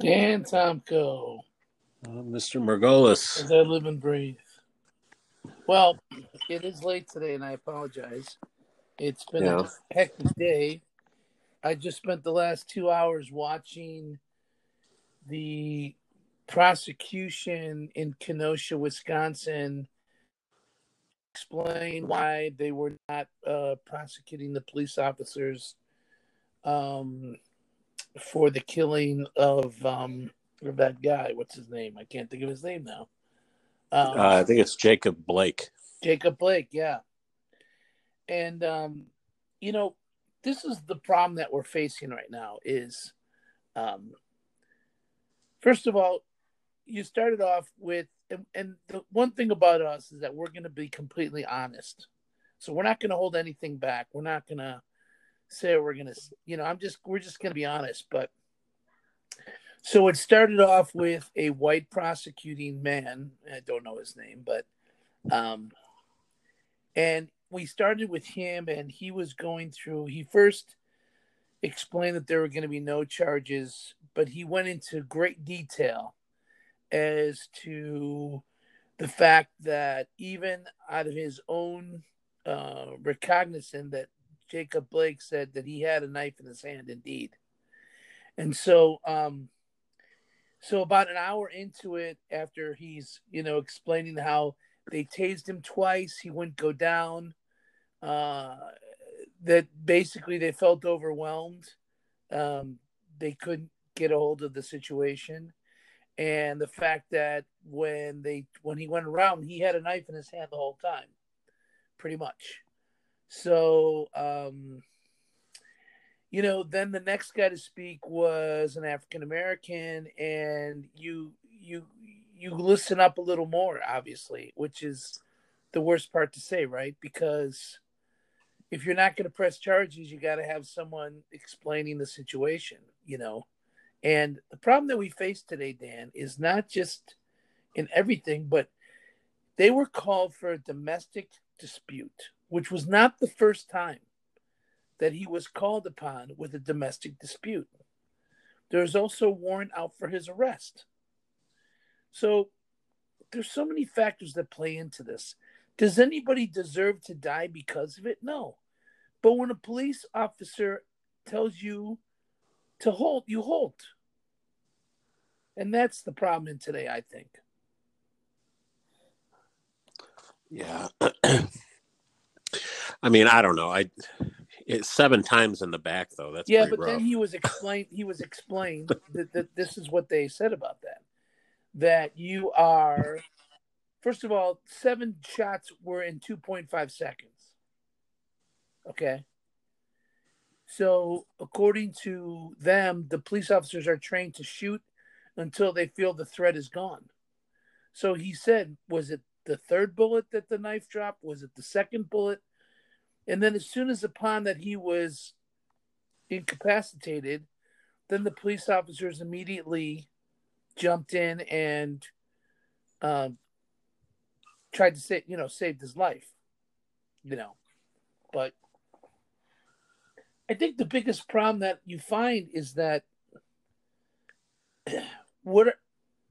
Dan Tomko, Uh, Mr. Margolis. as I live and breathe. Well, it is late today, and I apologize. It's been Yeah. a hectic day. I just spent the last two hours watching the prosecution in Kenosha, Wisconsin, explain why they were not uh, prosecuting the police officers um, for the killing of um, of that guy. What's his name? I can't think of his name now. Um, Uh, I think it's Jacob Blake. Jacob Blake, yeah. And um, you know, this is the problem that we're facing right now is um first of all, you started off with and, and the one thing about us is that we're going to be completely honest. So we're not going to hold anything back. We're not going to say we're to, you know, I'm just we're just to be honest, but so it started off with a white prosecuting man. I don't know his name, but um, and we started with him, and he was going through. He first explained that there were going to be no charges, but he went into great detail as to the fact that even out of his own uh, recognizance that Jacob Blake said that he had a knife in his hand, indeed. And so, um, so about an hour into it, after he's you know explaining how they tased him twice, he wouldn't go down. Uh, that basically they felt overwhelmed. Um, they couldn't get a hold of the situation, and the fact that when they when he went around, he had a knife in his hand the whole time, pretty much. So, um, you know, then the next guy to speak was an African American, and you you you listen up a little more, obviously, which is the worst part to say, right? Because if you're not going to press charges, you got to have someone explaining the situation, you know. And the problem that we face today, Dan, is not just in everything, but they were called for a domestic dispute, which was not the first time that he was called upon with a domestic dispute. There is also a warrant out for his arrest. So there's so many factors that play into this. Does anybody deserve to die because of it? No. But when a police officer tells you to hold, you hold. And that's the problem in today, I think. Yeah. I mean, I don't know. I it's seven times in the back though. That's yeah, but rough. then he was explained. He was explained that, that this is what they said about that. That you are, first of all, seven shots were in two point five seconds. Okay. So according to them, the police officers are trained to shoot until they feel the threat is gone. So he said, was it the third bullet that the knife dropped? Was it the second bullet? And then as soon as upon that he was incapacitated, then the police officers immediately jumped in and um, tried to save, you know, saved his life, you know. But I think the biggest problem that you find is that what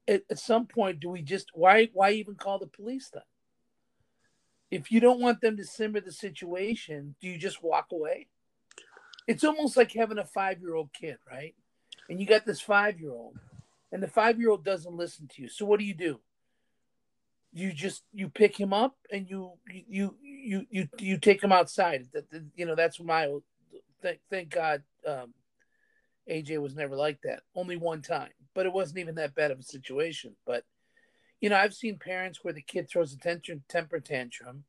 at, at some point do we just why why even call the police then? If you don't want them to simmer the situation, do you just walk away? It's almost like having a five year old kid, right? And you got this five year old, and the five year old doesn't listen to you. So what do you do? You just you pick him up and you you you you you take him outside. That you know that's my thank thank God um, AJ was never like that. Only one time, but it wasn't even that bad of a situation. But you know, I've seen parents where the kid throws a tantrum, temper tantrum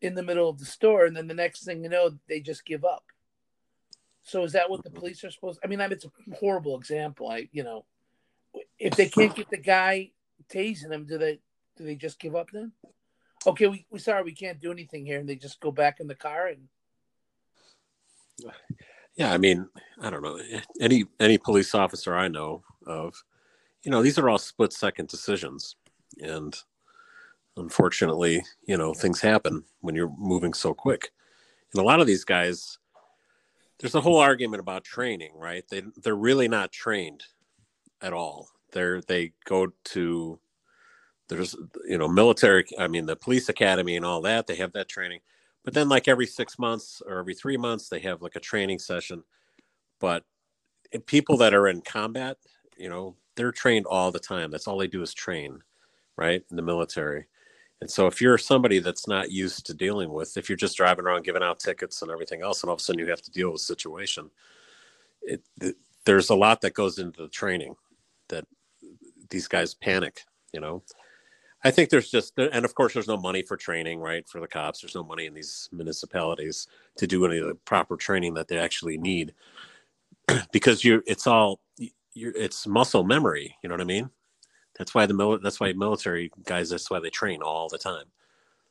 in the middle of the store, and then the next thing you know, they just give up. So is that what the mm-hmm. police are supposed? I mean, I mean, it's a horrible example. I, you know, if they can't get the guy tasing him, do they do they just give up then? Okay, we we sorry we can't do anything here, and they just go back in the car and Yeah, I mean, I don't know. Eh, any any police officer I know of, you know, these are all split second decisions. And unfortunately, you know, things happen when you're moving so quick. And a lot of these guys, there's a whole argument about training, right? They they're really not trained at all. They're they go to there's you know military i mean the police academy and all that they have that training but then like every six months or every three months they have like a training session but people that are in combat you know they're trained all the time that's all they do is train right in the military and so if you're somebody that's not used to dealing with if you're just driving around giving out tickets and everything else and all of a sudden you have to deal with a situation it, there's a lot that goes into the training that these guys panic you know I think there's just, and of course, there's no money for training, right? For the cops, there's no money in these municipalities to do any of the proper training that they actually need, because you, it's all, you it's muscle memory. You know what I mean? That's why the mil- that's why military guys. That's why they train all the time.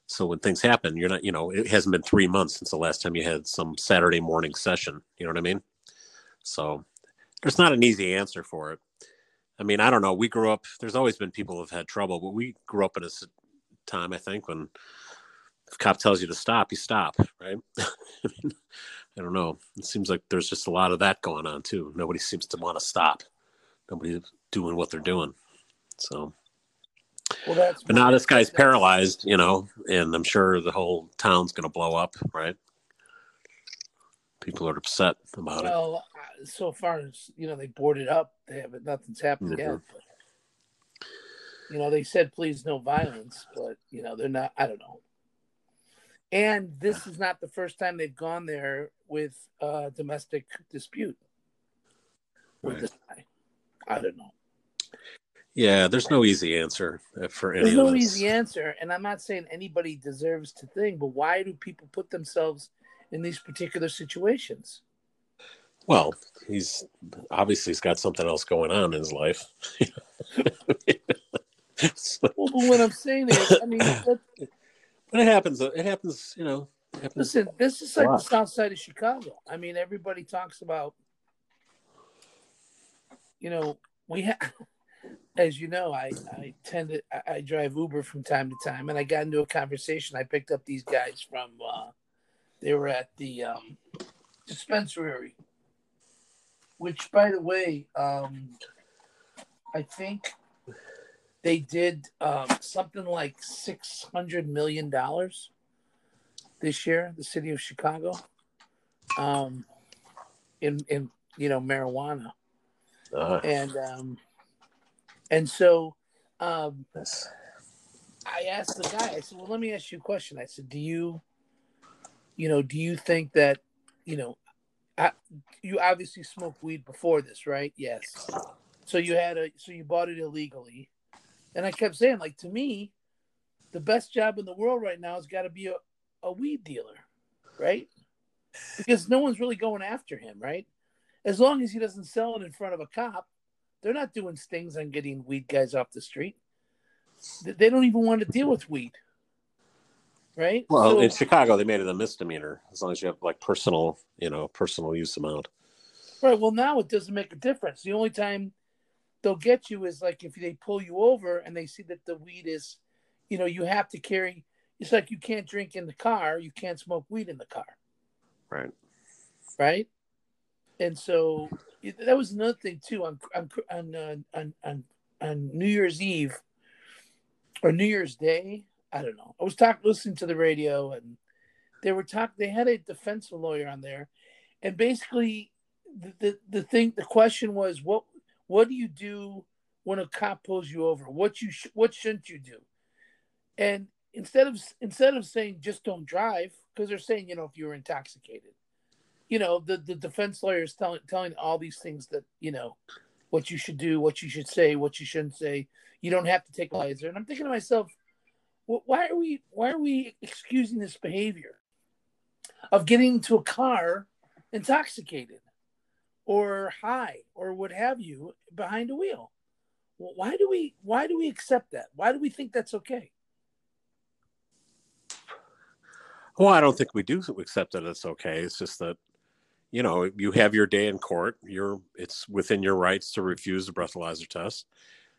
So when things happen, you're not, you know, it hasn't been three months since the last time you had some Saturday morning session. You know what I mean? So there's not an easy answer for it. I mean, I don't know. We grew up. There's always been people who've had trouble, but we grew up in a time, I think, when if cop tells you to stop, you stop, right? I I don't know. It seems like there's just a lot of that going on too. Nobody seems to want to stop. Nobody's doing what they're doing. So, well, that's but now this guy's paralyzed, you know, and I'm sure the whole town's going to blow up, right? People are upset about well, it. Well, so far as you know, they boarded up. They haven't. Nothing's happened mm-hmm. yet. But, you know, they said please no violence, but you know they're not. I don't know. And this is not the first time they've gone there with a domestic dispute with right. this guy. I don't know. Yeah, there's no easy answer uh, for any. There's no easy answer, and I'm not saying anybody deserves to think, but why do people put themselves in these particular situations? Well, he's obviously he's got something else going on in his life. so, well, but what I'm saying is, I mean, but it happens. It happens. You know. Happens listen, this is like the South Side of Chicago. I mean, everybody talks about. You know, we have, as you know, I I tend to I, drive Uber from time to time, and I got into a conversation. I picked up these guys from. uh They were at the um, dispensary which, by the way, um, I think they did um, something like six hundred million dollars this year. The city of Chicago, um, in in you know marijuana, uh, and um, and so um, I asked the guy. I said, "Well, let me ask you a question." I said, "Do you, you know, do you think that you know I, you obviously smoked weed before this, right? Yes. So you had a so you bought it illegally, and I kept saying like to me, the best job in the world right now has got to be a, a weed dealer, right? Because no one's really going after him, right? As long as he doesn't sell it in front of a cop, they're not doing stings on getting weed guys off the street. They don't even want to deal with weed right? Well, so, in Chicago, they made it a misdemeanor as long as you have like personal, you know, personal use amount. Right. Well, now it doesn't make a difference. The only time they'll get you is like if they pull you over and they see that the weed is, you know, you have to carry. It's like you can't drink in the car, you can't smoke weed in the car. Right. Right. And so that was another thing too on on on uh, on, on, on New Year's Eve or New Year's Day. I don't know. I was talking, listening to the radio, and they were talking. They had a defense lawyer on there, and basically, the, the the thing, the question was, what what do you do when a cop pulls you over? What you sh- what shouldn't you do? And instead of instead of saying just don't drive, because they're saying you know if you're intoxicated, you know the the defense lawyer is telling telling all these things that you know what you should do, what you should say, what you shouldn't say. You don't have to take a. And I'm thinking to myself, why are we why are we excusing this behavior of getting into a car intoxicated or high or what have you behind a wheel why do we why do we accept that why do we think that's okay well i don't think we do accept that it's okay it's just that you know you have your day in court you're it's within your rights to refuse the breathalyzer test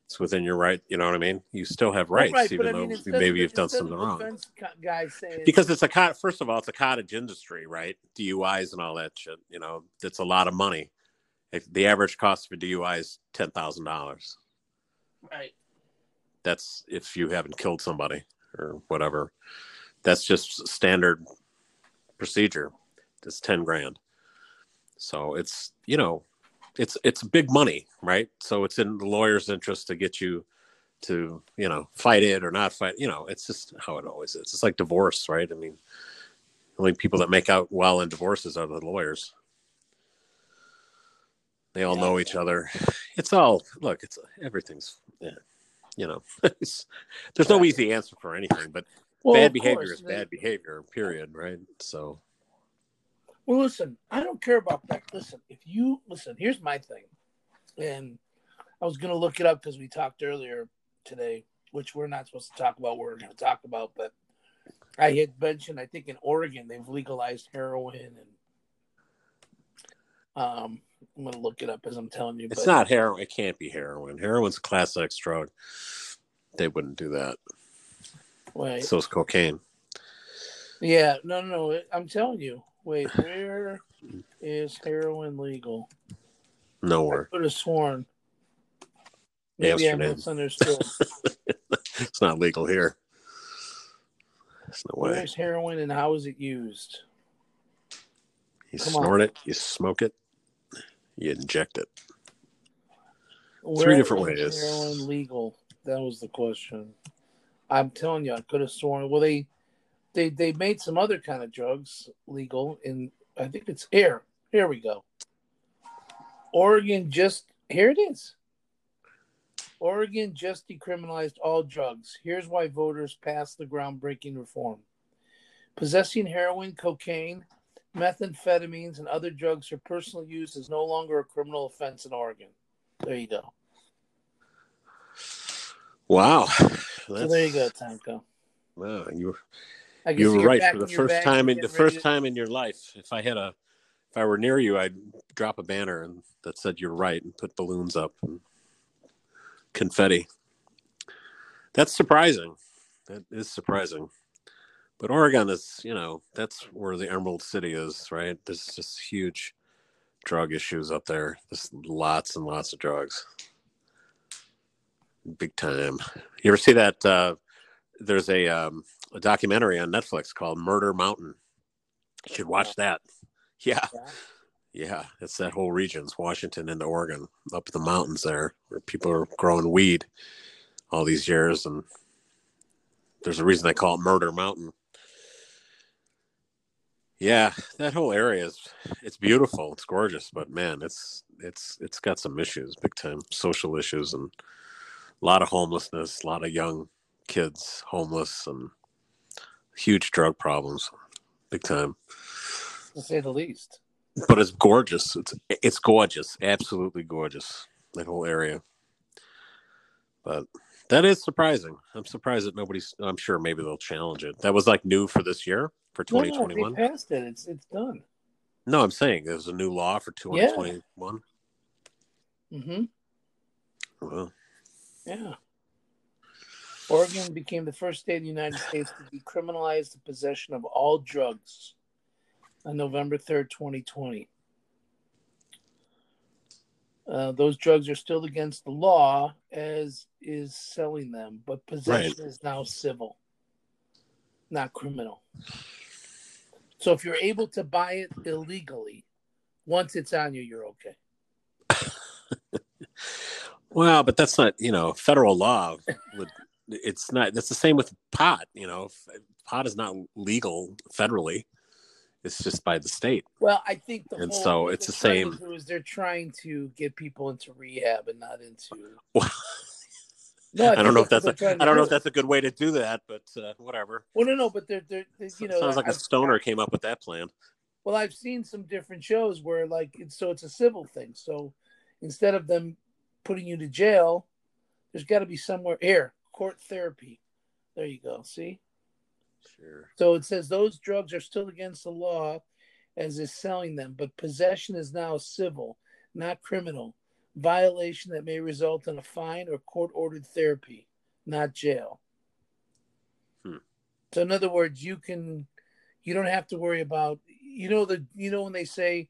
it's within your right. You know what I mean? You still have rights, right, even though mean, maybe you've done something wrong. Guys saying, because it's a. First of all, it's a cottage industry, right? DUIs and all that shit. You know, it's a lot of money, If the average cost for DUI is ten thousand dollars. Right. That's if you haven't killed somebody or whatever. That's just standard procedure. It's ten grand. So it's you know, it's it's big money, right? So it's in the lawyer's interest to get you to you know fight it or not fight. You know, it's just how it always is. It's like divorce, right? I mean, only people that make out well in divorces are the lawyers. They all Yeah. know each other. It's all look. It's everything's. Yeah, you know, it's, there's no easy answer for anything, but Well, bad behavior course, is bad behavior. Period. Right. So Well, listen, I don't care about that. Listen, if you listen, here's my thing, and I was going to look it up because we talked earlier today, which we're not supposed to talk about. We're going to talk about, but I had mentioned, I think in Oregon they've legalized heroin, and um, I'm going to look it up as I'm telling you. it's but, not heroin. It can't be heroin. Heroin's a class X drug. They wouldn't do that. Wait, So is cocaine. yeah, no, no, no. I'm telling you. Wait, where is heroin legal? Nowhere. I could have sworn. Maybe I misunderstood. It's not legal here. There's no way. Where's heroin and how is it used? You come on. snort it, you smoke it, you inject it. Where different is ways. Heroin legal? That was the question. I'm telling you, I could have sworn. Well, they they they made some other kind of drugs legal in. I think it's here. Here we go. Oregon just here it is. Oregon just decriminalized all drugs. Here's why voters passed the groundbreaking reform. Possessing heroin, cocaine, methamphetamines, and other drugs for personal use is no longer a criminal offense in Oregon. There you go. Wow. So there you go, Tanko. Wow, you you were you're right for the first time in the first time in your life. If I had a if I were near you, I'd drop a banner and that said you're right and put balloons up and confetti. That's surprising. That is surprising. But Oregon is, you know, that's where the Emerald City is, right? There's just huge drug issues up there. There's lots and lots of drugs. Big time. You ever see that uh there's a um a documentary on Netflix called Murder Mountain. You should watch that. Yeah. Yeah. Yeah, it's that whole region's Washington into Oregon, up the mountains there, where people are growing weed all these years, and there's a reason they call it Murder Mountain. Yeah, that whole area is it's beautiful, it's gorgeous, but man, it's it's it's got some issues, big time social issues, and a lot of homelessness, a lot of young kids homeless, and huge drug problems, big time to say the least. but it's gorgeous. It's it's gorgeous, absolutely gorgeous. That whole area. But that is surprising. I'm surprised that nobody's. I'm sure maybe they'll challenge it. That was like new for this year for No, no, 2021. they passed it. It's it's done. No, I'm saying there's a new law for 2021. Mm-hmm. Well, Yeah. Oregon became the first state in the United States to decriminalize the possession of all drugs on November 3rd, 2020. Uh, those drugs are still against the law, as is selling them, but possession is now civil, not criminal. So if you're able to buy it illegally, once it's on you, you're okay. well, but that's not you know federal law. Would it's not. That's the same with pot. You know, pot is not legal federally. It's just by the state. Well, I think the And so it's they're the same- Is they're trying to get people into rehab and not into. Well, No, I don't know if that's a, they're I don't know if that's a good way to do that, but uh, whatever. Well, no, no, but they're they're, they you know Sounds like a I've- stoner came up with that plan. Well, I've seen some different shows where like it's so it's a civil thing. So instead of them putting you to jail, there's got to be somewhere here court therapy. There you go. See. Sure. So it says those drugs are still against the law as is selling them, but possession is now civil, not criminal. Violation that may result in a fine or court ordered therapy, not jail. Hmm. So in other words, you can you don't have to worry about you know the you know when they say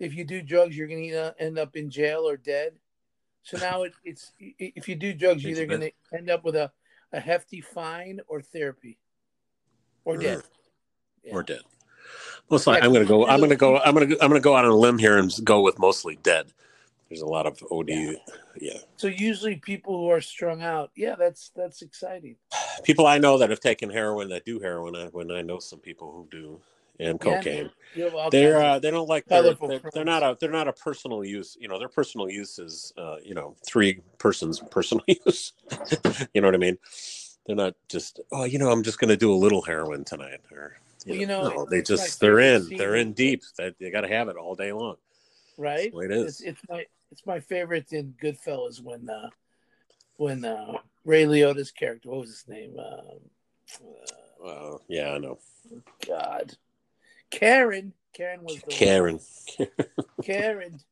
if you do drugs, you're going to end up in jail or dead. So now it, it's if you do drugs, you're either going to end up with a, a hefty fine or therapy, or dead, mm. yeah. or dead. Most likely, I'm going to go. I'm going to go. I'm going to. I'm going to go out on a limb here and go with mostly dead. There's a lot of OD. Yeah. yeah. So usually people who are strung out, yeah, that's that's exciting. People I know that have taken heroin that do heroin. I, when I know some people who do and cocaine. Yeah, they're uh, they don't like their, they're, they're, not a they're not a personal use. You know, their personal use is uh, you know three persons personal use. you know what I mean? They're not just oh you know I'm just going to do a little heroin tonight or you, well, know, you know no, they just they're in they're in deep. They, they got to have it all day long. Right. it is. It's, it's, my it's my favorite in Goodfellas when uh when uh Ray Liotta's character what was his name? Um, uh, uh, yeah, I know. God, Karen. Karen was the Karen. Karen.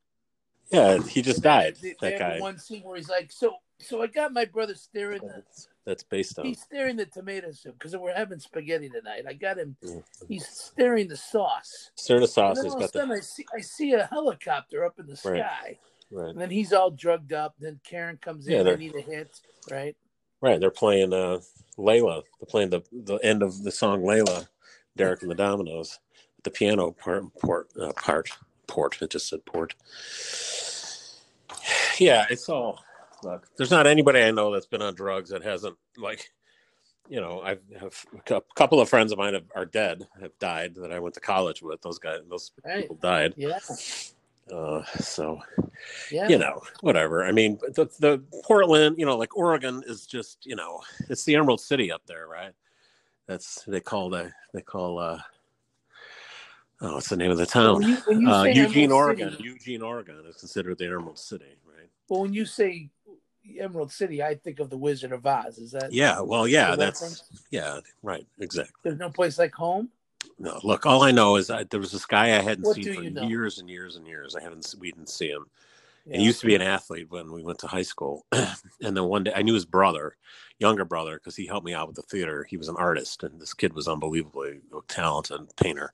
Yeah, he just died. They, they that guy. One scene where he's like, "So, so I got my brother staring that's, the, that's based on. He's staring the tomato soup because we're having spaghetti tonight. I got him. Mm. He's staring the sauce. Staring the sauce. And then all of a sudden, the... I see I see a helicopter up in the sky. Right. Right. And then he's all drugged up. Then Karen comes in. Yeah, they need a hit. Right. Right. They're playing uh, Layla. They're playing the the end of the song Layla, Derek and the Dominos the piano part port uh, part port. It just said port. Yeah, it's all. Look, there's not anybody I know that's been on drugs that hasn't like. You know, I have a couple of friends of mine have, are dead, have died that I went to college with. Those guys, those right. people died. Yeah. Uh, so, yeah. you know, whatever. I mean, the the Portland, you know, like Oregon is just, you know, it's the Emerald City up there, right? That's they call the they call uh Oh, what's the name of the town? When you, when you uh, Eugene, Oregon. City, Eugene, Oregon is considered the Emerald City, right? Well, when you say Emerald City, I think of the Wizard of Oz. Is that? Yeah. Well, yeah. That's reference? yeah. Right. Exactly. There's no place like home. No. Look, all I know is I, there was this guy I hadn't what seen for know? years and years and years. I haven't. We didn't see him. Yeah. He used to be an athlete when we went to high school. and then one day I knew his brother, younger brother, because he helped me out with the theater. He was an artist, and this kid was unbelievably talented painter.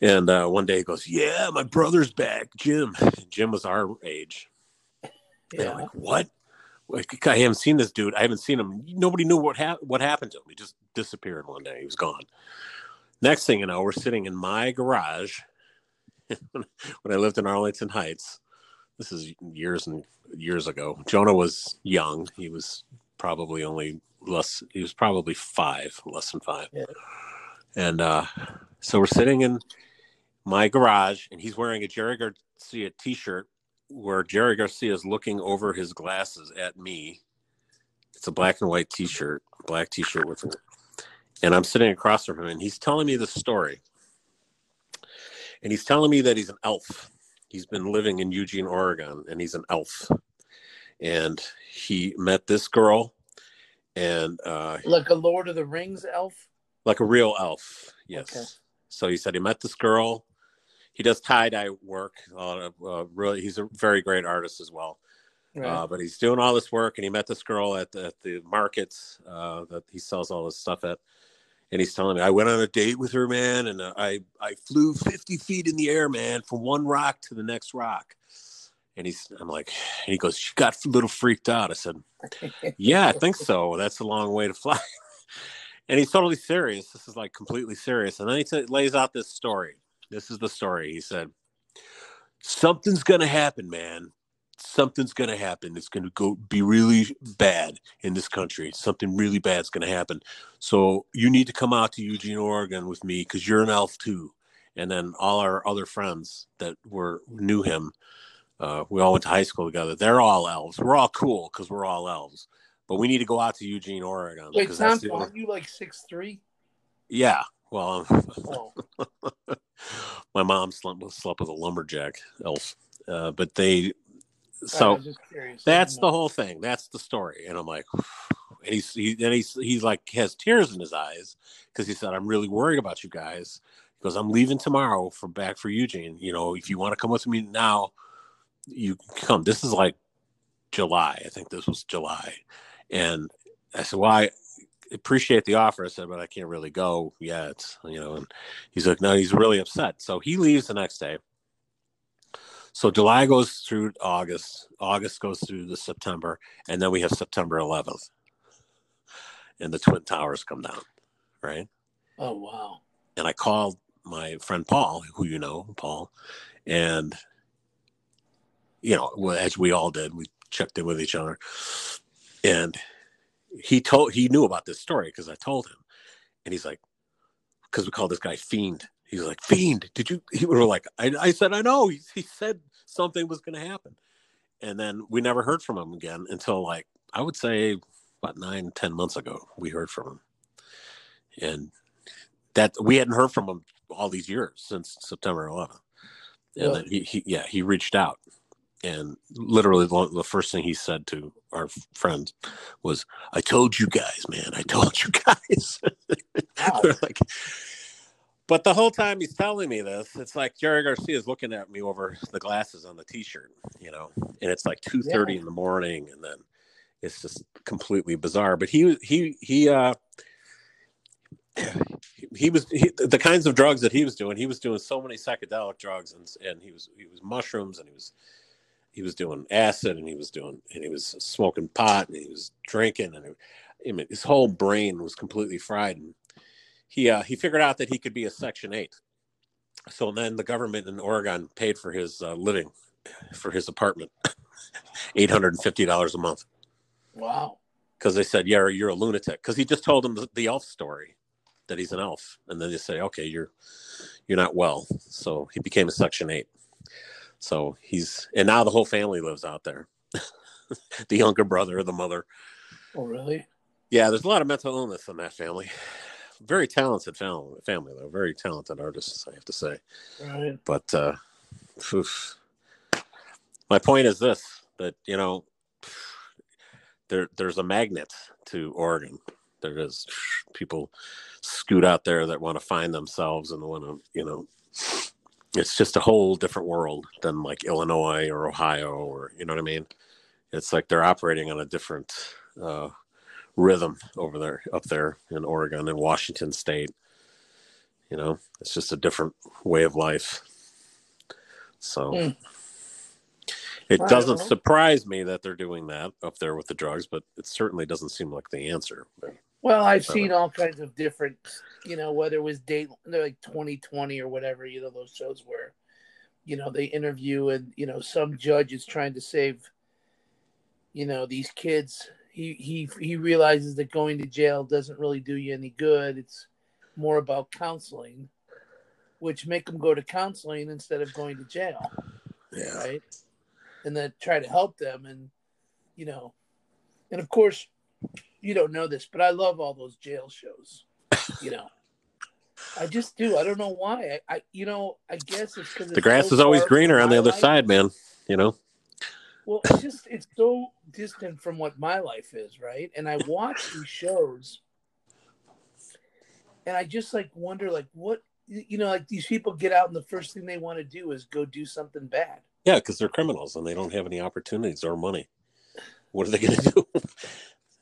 And uh, one day he goes, "Yeah, my brother's back, Jim." Jim was our age. Yeah. like, what? Like, I haven't seen this dude. I haven't seen him. Nobody knew what ha- what happened to him. He just disappeared one day. He was gone. Next thing you know, we're sitting in my garage when I lived in Arlington Heights. This is years and years ago. Jonah was young. He was probably only less. He was probably five, less than five. Yeah. And uh, so we're sitting in my garage, and he's wearing a Jerry Garcia T-shirt where Jerry Garcia is looking over his glasses at me. It's a black and white T-shirt, black T-shirt with, and I'm sitting across from him, and he's telling me the story. And he's telling me that he's an elf. He's been living in Eugene, Oregon, and he's an elf. And he met this girl, and uh, like a Lord of the Rings elf, like a real elf. Yes. Okay. So he said he met this girl he does tie dye work. Uh, uh, really, he's a very great artist as well. Right. Uh, but he's doing all this work, and he met this girl at the, at the markets uh, that he sells all this stuff at. And he's telling me, I went on a date with her, man, and uh, I I flew 50 feet in the air, man, from one rock to the next rock. And he's, I'm like, and he goes, she got a little freaked out. I said, Yeah, I think so. That's a long way to fly. and he's totally serious. This is like completely serious. And then he t- lays out this story this is the story. He said, Something's going to happen, man. Something's going to happen. It's going to go be really bad in this country. Something really bad's going to happen. So you need to come out to Eugene, Oregon with me because you're an elf too. And then all our other friends that were knew him, uh, we all went to high school together. They're all elves. We're all cool because we're all elves. But we need to go out to Eugene, Oregon. Wait, Tom, aren't you like six three? Yeah, well, oh. my mom slept, slept with a lumberjack elf, uh, but they. So that's the whole thing. That's the story, and I'm like, and he's he and he's he's like has tears in his eyes because he said, "I'm really worried about you guys." Because I'm leaving tomorrow for back for Eugene. You know, if you want to come with me now, you can come. This is like July. I think this was July, and I said, "Why?" Well, appreciate the offer. I said, but I can't really go yet, you know. And he's like, no, he's really upset. So he leaves the next day. So July goes through August, August goes through the September, and then we have September 11th, and the Twin Towers come down, right? Oh wow! And I called my friend Paul, who you know, Paul, and you know, as we all did, we checked in with each other, and he told he knew about this story because I told him, and he's like, because we call this guy Fiend. He's like, Fiend, did you? He, we were like, I, I said, I know. He, he said something was going to happen, and then we never heard from him again until like I would say about nine, ten months ago. We heard from him, and that we hadn't heard from him all these years since September 11th. And then he, he, yeah, he reached out, and literally the first thing he said to our friends was, "I told you guys, man. I told you guys." Wow. like, but the whole time he's telling me this, it's like Jerry Garcia is looking at me over the glasses on the T-shirt, you know, and it's like two thirty yeah. in the morning, and then it's just completely bizarre. But he he he uh he was he, the kinds of drugs that he was doing. He was doing so many psychedelic drugs, and and he was he was mushrooms, and he was he was doing acid, and he was doing and he was smoking pot, and he was drinking, and I mean, his whole brain was completely fried. And he uh, he figured out that he could be a Section Eight. So then the government in Oregon paid for his uh, living, for his apartment, eight hundred and fifty dollars a month. Wow! Because they said, "Yeah, you're a lunatic." Because he just told them the, the elf story that he's an elf, and then they say, "Okay, you're you're not well." So he became a Section Eight. So he's and now the whole family lives out there. the younger brother, the mother. Oh, really? Yeah, there's a lot of mental illness in that family. Very talented family, family though. Very talented artists, I have to say. Right. But uh, oof. my point is this: that you know, there there's a magnet to Oregon. There is people scoot out there that want to find themselves and want to, you know, it's just a whole different world than like Illinois or Ohio or you know what I mean. It's like they're operating on a different uh, rhythm over there, up there in Oregon and Washington State. You know, it's just a different way of life. So mm. it doesn't surprise me that they're doing that up there with the drugs, but it certainly doesn't seem like the answer. Well, I've seen all kinds of different, you know, whether it was date like 2020 or whatever, you know, those shows where, you know, they interview and you know some judge is trying to save, you know, these kids. He he he realizes that going to jail doesn't really do you any good. It's more about counseling, which make them go to counseling instead of going to jail. Yeah. Right. And then try to help them, and you know, and of course you don't know this, but I love all those jail shows. You know, I just do. I don't know why. I, I you know, I guess it's because the grass so is always greener on the other life. side, man. You know. Well, it's just it's so distant from what my life is, right? And I watch these shows, and I just like wonder, like, what you know, like these people get out, and the first thing they want to do is go do something bad. Yeah, because they're criminals and they don't have any opportunities or money. What are they going to do?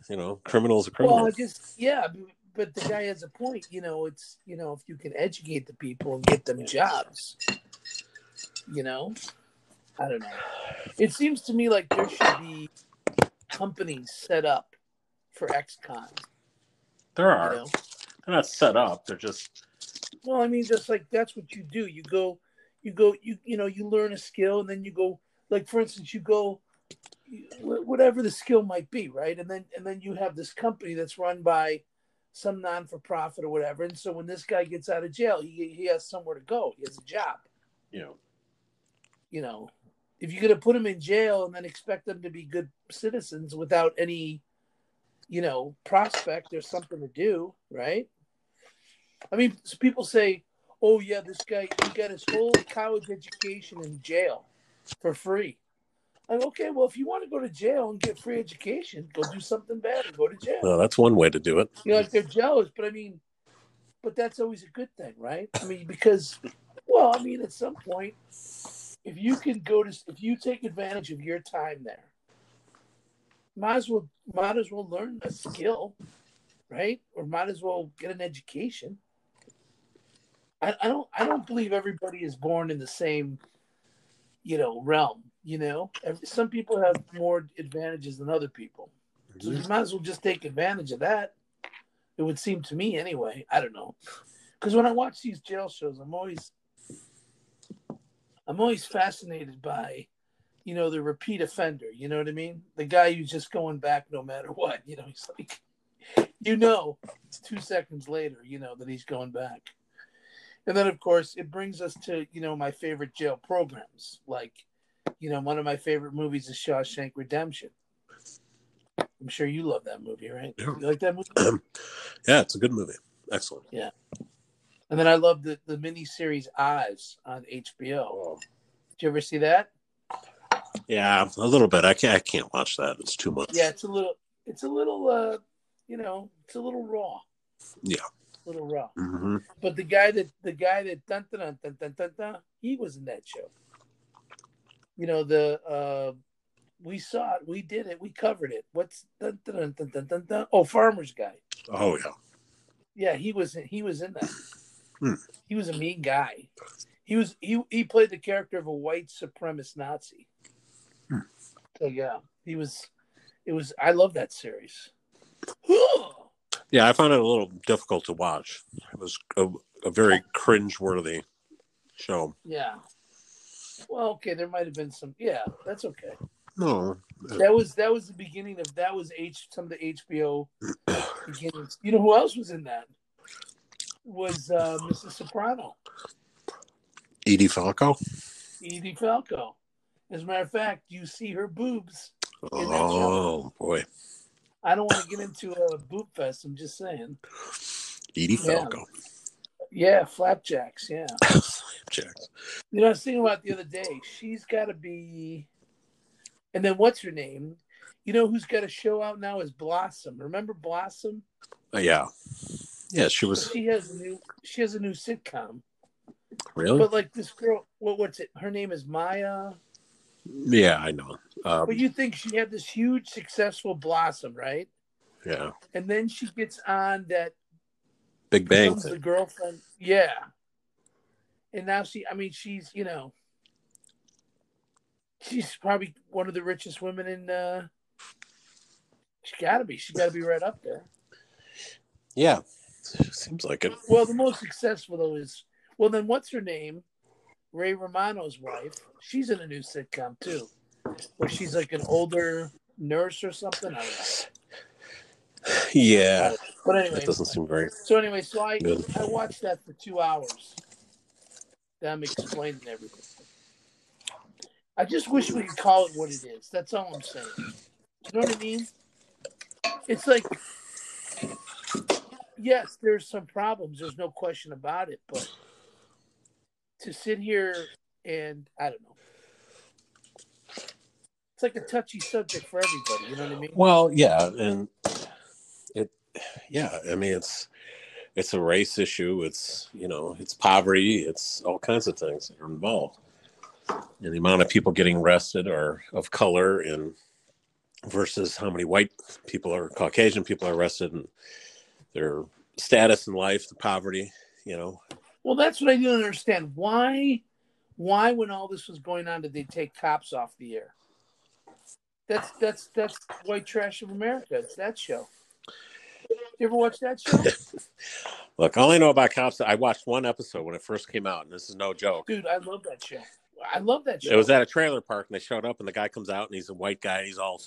You know, criminals are criminals. Well, just yeah, but the guy has a point. You know, it's you know if you can educate the people and get them jobs, you know, I don't know. It seems to me like there should be companies set up for ex-cons. There are. You know? They're not set up. They're just. Well, I mean, just like that's what you do. You go, you go, you you know, you learn a skill, and then you go. Like for instance, you go whatever the skill might be, right? And then and then you have this company that's run by some non for profit or whatever. And so when this guy gets out of jail, he he has somewhere to go. He has a job. You know. You know, if you're gonna put them in jail and then expect them to be good citizens without any, you know, prospect or something to do, right? I mean, people say, "Oh yeah, this guy he got his whole college education in jail for free." Like, okay, well, if you want to go to jail and get free education, go do something bad and go to jail. Well, that's one way to do it. You know, like they're jealous, but I mean, but that's always a good thing, right? I mean, because, well, I mean, at some point, if you can go to, if you take advantage of your time there, might as well, might as well learn a skill, right? Or might as well get an education. I, I don't, I don't believe everybody is born in the same you know, realm. You know, some people have more advantages than other people, so you might as well just take advantage of that. It would seem to me, anyway. I don't know, because when I watch these jail shows, I'm always, I'm always fascinated by, you know, the repeat offender. You know what I mean? The guy who's just going back no matter what. You know, he's like, you know, it's two seconds later, you know, that he's going back. And then, of course, it brings us to, you know, my favorite jail programs. Like, you know, one of my favorite movies is Shawshank Redemption. I'm sure you love that movie, right? Yeah. You like that movie? yeah, it's a good movie. Excellent. Yeah. And then I love the, the mini series Oz on HBO. Did you ever see that? Yeah, a little bit. I can't. I can't watch that. It's too much. Yeah, it's a little, it's a little, uh, you know, it's a little raw. Yeah. A little raw. hmm But the guy that the guy that dun dun dun dun dun, dun he was in that show. You know the uh, we saw it, we did it, we covered it. What's dun dun dun? Oh, Farmer's Guy. Oh yeah. Yeah, he was in, he was in that. Hmm. He was a mean guy. He was he he played the character of a white supremacist Nazi. Hmm. So yeah, he was. It was. I love that series. Yeah, I found it a little difficult to watch. It was a, a very cringe-worthy show. yeah. Well, okay, there might have been some. Yeah, that's okay. No. That was that was the beginning of that was H some of the HBO beginnings. You know who else was in that? Was uh, Mrs. Soprano, Edie Falco. Edie Falco. As a matter of fact, you see her boobs. Oh boy, I don't want to get into a boob fest. I'm just saying. Edie Yeah. Falco. Yeah, flapjacks. Yeah. You know, I was thinking about the other day. She's got to be. And then what's her name? You know who's got a show out now is Blossom. Remember Blossom? Uh, yeah, yeah. She was She has a new. She has a new sitcom. really. But like this girl, what what's it? Her name is Maya. Yeah, I know. Um, But you think she had this huge successful Blossom, right? yeah, And then she gets on that Big Bang the girlfriend. Yeah. And now she, I mean, she's you know, she's probably one of the richest women in. uh She got to be. She got to be right up there. Yeah, seems like it. Well, the most successful though is well. Then what's her name? Ray Romano's wife. She's in a new sitcom too, where she's like an older nurse or something. I don't know. Yeah, But anyway, that doesn't seem very so anyway, so I good. I watched that for two hours. Them explaining everything. I just wish we could call it what it is. That's all I'm saying. You know what I mean? It's like, yes, there's some problems. There's no question about it. But to sit here and I don't know, it's like a touchy subject for everybody. You know what I mean? Well, yeah, and it, yeah. I mean, it's it's a race issue. It's you know, it's poverty. It's all kinds of things that are involved. And the amount of people getting arrested are of color, and versus how many white people or Caucasian people are arrested, and their status in life, the poverty. You know, Well, that's what I didn't understand. Why, why, when all this was going on, did they take cops off the air? That's that's that's white trash of America. It's that show. You ever watch that show, look, all I know about cops, I watched one episode when it first came out, and this is no joke. dude? I love that show. I love that show. It was at a trailer park, and they showed up, and the guy comes out, and he's a white guy. He's all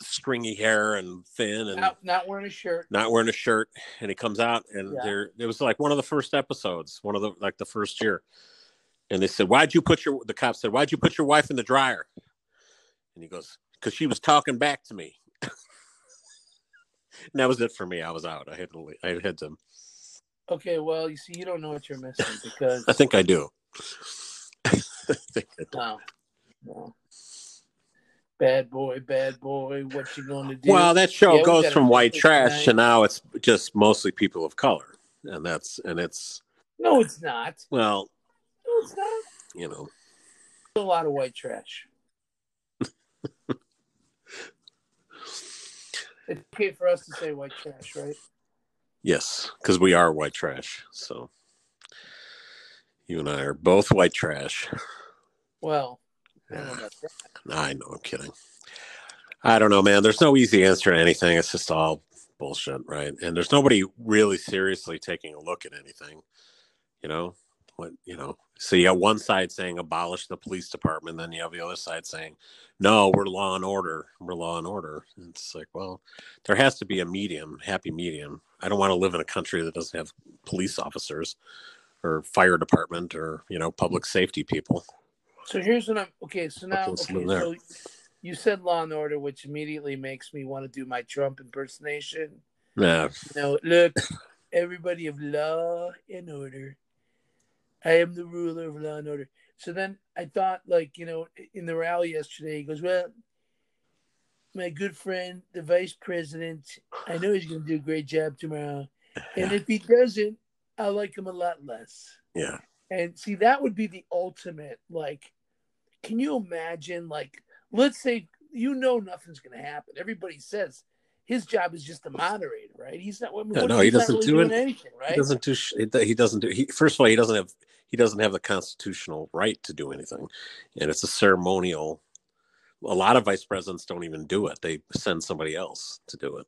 stringy hair and thin, and not, not wearing a shirt. not wearing a shirt. And he comes out, and Yeah. there it was like one of the first episodes, one of the like the first year. And they said, "Why'd you put your?" The cop said, "Why'd you put your wife in the dryer?" And he goes, "Because she was talking back to me." And that was it for me. I was out. I had to. I had to. Okay, well, you see, you don't know what you're missing because I think I do. I think I do. no, no. Bad boy, bad boy. What you gonna do? Well, that show Yeah, goes from white trash tonight. to now it's just mostly people of color, and that's and it's no, it's not. well, No, it's not. you know, a lot of white trash. It's okay for us to say white trash, right? yes, because we are white trash. So you and I are both white trash. Well, I don't know. I know, I'm kidding. I don't know, man. There's no easy answer to anything. It's just all bullshit, right? And there's nobody really seriously taking a look at anything. You know what? You know. So you got one side saying abolish the police department, then you have the other side saying, no, we're law and order. We're law and order. And it's like, well, there has to be a medium, happy medium. I don't want to live in a country that doesn't have police officers or fire department or you know public safety people. So here's what I'm okay. So now, okay, so you said Law and Order, which immediately makes me want to do my Trump impersonation. Yeah, You know, look, everybody of Law and Order. I am the ruler of Law and Order. So then I thought, like, you know, in the rally yesterday, he goes, Well, my good friend, the vice president, I know he's going to do a great job tomorrow. And if he doesn't, I like him a lot less. yeah. And see, that would be the ultimate. Like, can you imagine? Like, let's say you know nothing's going to happen. Everybody says his job is just to moderate, right? He's not. I mean, Yeah, what- no, he doesn't really do it. anything, right? He doesn't do. He doesn't do. He first of all, he doesn't have. He doesn't have the constitutional right to do anything, and it's a ceremonial. A lot of vice presidents don't even do it. They send somebody else to do it.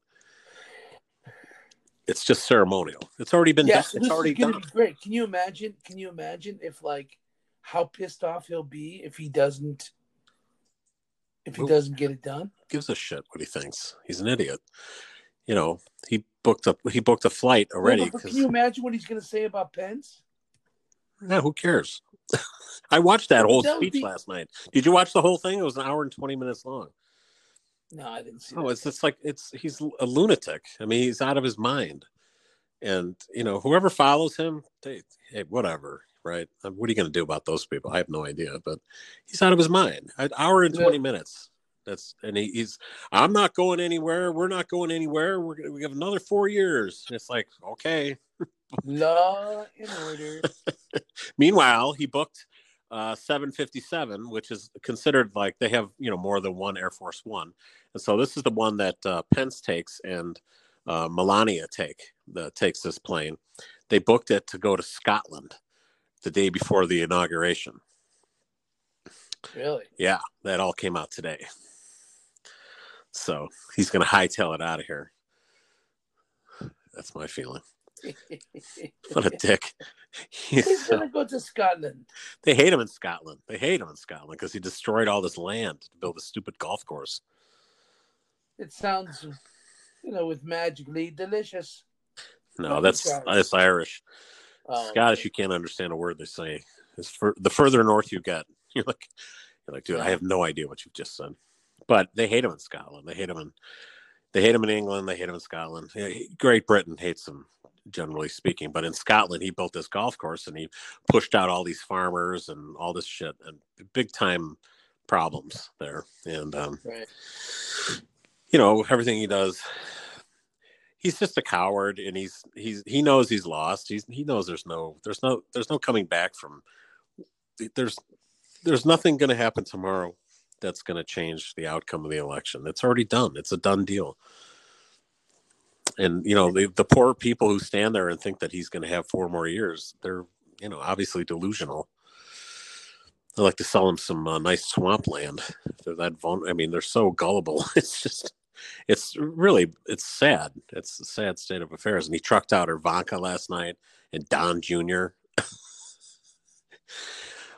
It's just ceremonial. It's already been Yes, done. this It's already is going to done. great. Can you imagine? Can you imagine if like how pissed off he'll be if he doesn't if he doesn't get it done? Gives a shit what he thinks. He's an idiot. You know, he booked a he booked a flight already. No, can you imagine what he's going to say about Pence? Yeah, who cares? I watched that whole That speech be- last night. Did you watch the whole thing? It was an hour and twenty minutes long. No, I didn't see. Oh, that. it's just like it's he's a lunatic. I mean, he's out of his mind. And you know, whoever follows him, they, hey, whatever, right? What are you going to do about those people? I have no idea. But he's out of his mind. An hour and Yeah. twenty minutes. That's and he, he's. I'm not going anywhere. We're not going anywhere. We're gonna we have another four years. And it's like okay. law and order. Meanwhile, he booked uh, 757, which is considered like they have you know more than one Air Force One, and so this is the one that uh, Pence takes and uh, Melania take the takes this plane. They booked it to go to Scotland the day before the inauguration. Really? Yeah, that all came out today. So he's going to hightail it out of here. That's my feeling. What a dick. He's He's gonna go to Scotland. They hate him in Scotland. They hate him in Scotland because he destroyed all this land to build a stupid golf course. It sounds, you know, with magically delicious. No, that's that's Irish. Oh, Scottish, you can't understand a word they say. It's for, the further north you get, you're like, you're like, dude, I have no idea what you've just said. But they hate him in Scotland. They hate him in, they hate him in England. They hate him in Scotland. Great Britain hates him, generally speaking. But in Scotland, he built this golf course and he pushed out all these farmers and all this shit and big time problems there. And um, Right. you know everything he does he's just a coward and he's he's he knows he's lost. He's he knows there's no there's no there's no coming back from there's there's nothing going to happen tomorrow that's going to change the outcome of the election. It's already done. It's a done deal. And you know the, the poor people who stand there and think that he's going to have four more years they're you know obviously delusional. I like to sell them some uh, nice swampland. They're that vul- i mean they're so gullible. It's just it's really it's sad. It's a sad state of affairs. And he trucked out ivanka last night and don jr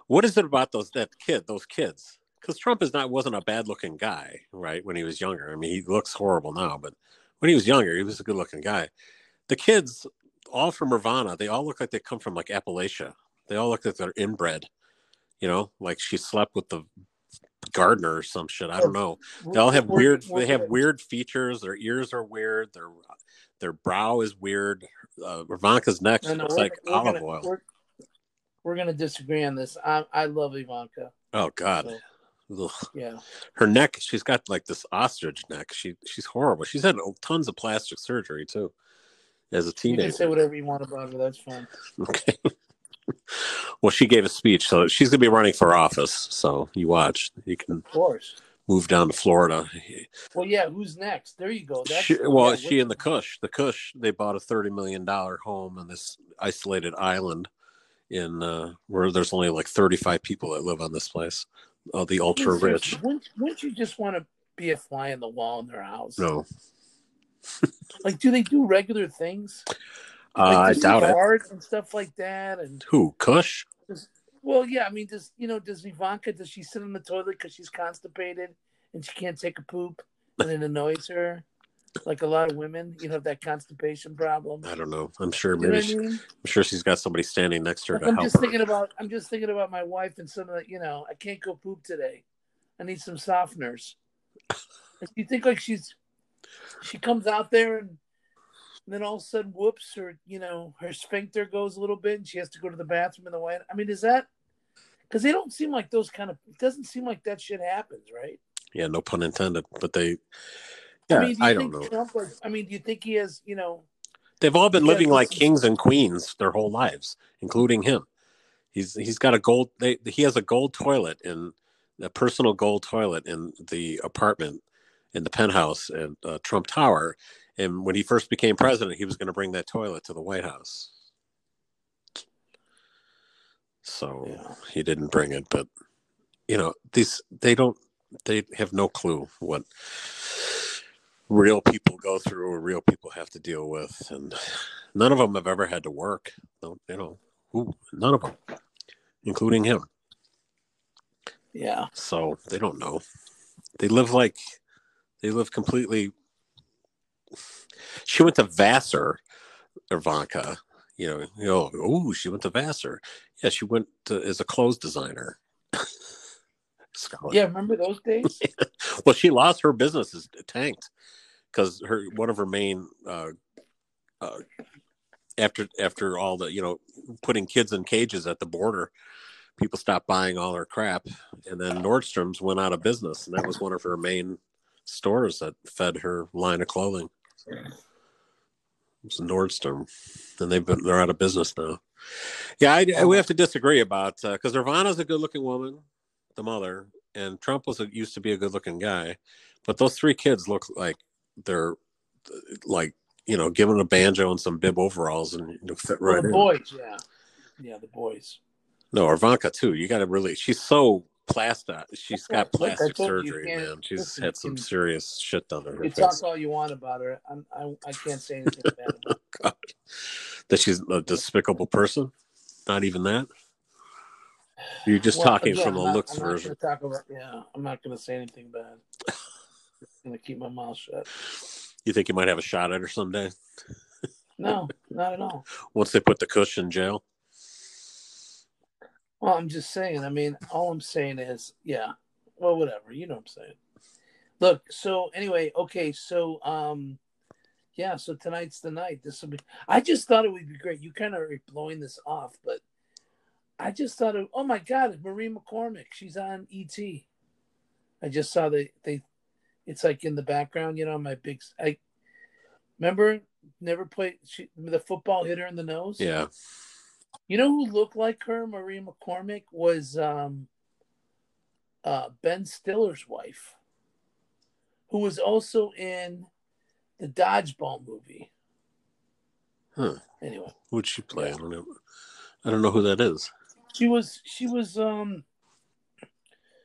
what is it about those that kid those kids? Because trump is not wasn't a bad looking guy right when he was younger. I mean he looks horrible now but when he was younger he was a good looking guy. The kids all from Ivana they all look like they come from like appalachia. They all look like they're inbred you know like she slept with the gardener or some shit i don't know they all have weird they have weird features their ears are weird their their brow is weird uh ivanka's neck No, no, looks like we're olive gonna- oil We're, we're gonna disagree on this. I I love Ivanka. oh god So, Ugh. yeah. her neck she's got like this ostrich neck she she's horrible she's had tons of plastic surgery too as a teenager. You can say whatever you want about her. That's fine. okay well she gave a speech so she's gonna be running for office so you watch you can Of course. move down to florida Well, yeah. Who's next? There you go. That's she, well yeah, she and the kush the kush they bought a 30 million dollar home on this isolated island in uh where there's only like 35 people that live on this place uh, the ultra rich. Wouldn't, wouldn't you just want to be a fly on the wall in their house? No, Like, do they do regular things? Uh, Like, I doubt it. and stuff like that. And Who Kush? well, yeah, I mean, does you know, does Ivanka does she sit in the toilet because she's constipated and she can't take a poop and it annoys her? Like a lot of women, you know, have that constipation problem. I don't know. I'm sure You know maybe she, I mean? I'm sure she's got somebody standing next to her Like, to I'm help just her. thinking about I'm just thinking about my wife and some of the you know I can't go poop today. I need some softeners. You think like she's she comes out there and then all of a sudden whoops her you know her sphincter goes a little bit and she has to go to the bathroom in the way. I mean is that because they don't seem like those kind of it doesn't seem like that shit happens right? Yeah, no pun intended. But they, yeah, I mean do I you don't think know. Trump like I mean do you think he has you know They've all been living like kings and queens their whole lives, including him. He's he's got a gold. They, he has a gold toilet in a personal gold toilet in the apartment in the penthouse at uh, Trump Tower. And when he first became president, he was going to bring that toilet to the White House. So Yeah. he didn't bring it, but you know these they don't they have no clue what real people go through or real people have to deal with. And none of them have ever had to work. No you know who none of them including him. Yeah. So they don't know. They live like they live completely she went to vassar ivanka you know you know oh she went to vassar. Yeah she went to, as a clothes designer. Yeah remember those days? Well she lost her business is tanked because her one of her main uh, uh, after after all the you know putting kids in cages at the border people stopped buying all her crap and then nordstrom's went out of business and that was one of her main stores that fed her line of clothing it was nordstrom and they've been they're out of business now yeah I, I- we have to disagree about uh, because Ivana's a good looking woman the mother, and Trump was a, used to be a good looking guy, but those three kids look like they're like you know given a banjo and some bib overalls and you fit Well, right the in. boys yeah yeah the boys No, Ivanka too. You got to really. She's so plastic. She's got plastic told you, you surgery, man. She's listen, had some serious shit done to her You face. talk all you want about her. I'm, I I can't say anything bad about her. That she's a despicable person. Not even that. You're just Well, talking again, from a looks I'm version. about, yeah, I'm not going to say anything bad. I'm going to keep my mouth shut. You think you might have a shot at her someday No, not at all. once they put the Kush in jail? Well, I'm just saying. I mean, all I'm saying is, yeah. Well, whatever. You know what I'm saying. Look. So anyway, okay. So um, yeah. So tonight's the night. This will be. I just thought it would be great. You kind of are blowing this off, but I just thought of. Oh my God, Maureen McCormick. She's on ET. I just saw they they. It's like in the background, you know. My big. I remember never played. She the football hit her in the nose. Yeah. You know who looked like her, Maureen McCormick, was um, uh, Ben Stiller's wife, who was also in the Dodgeball movie. Huh. Anyway, Who'd she play? I don't know. I don't know who that is. she was she was um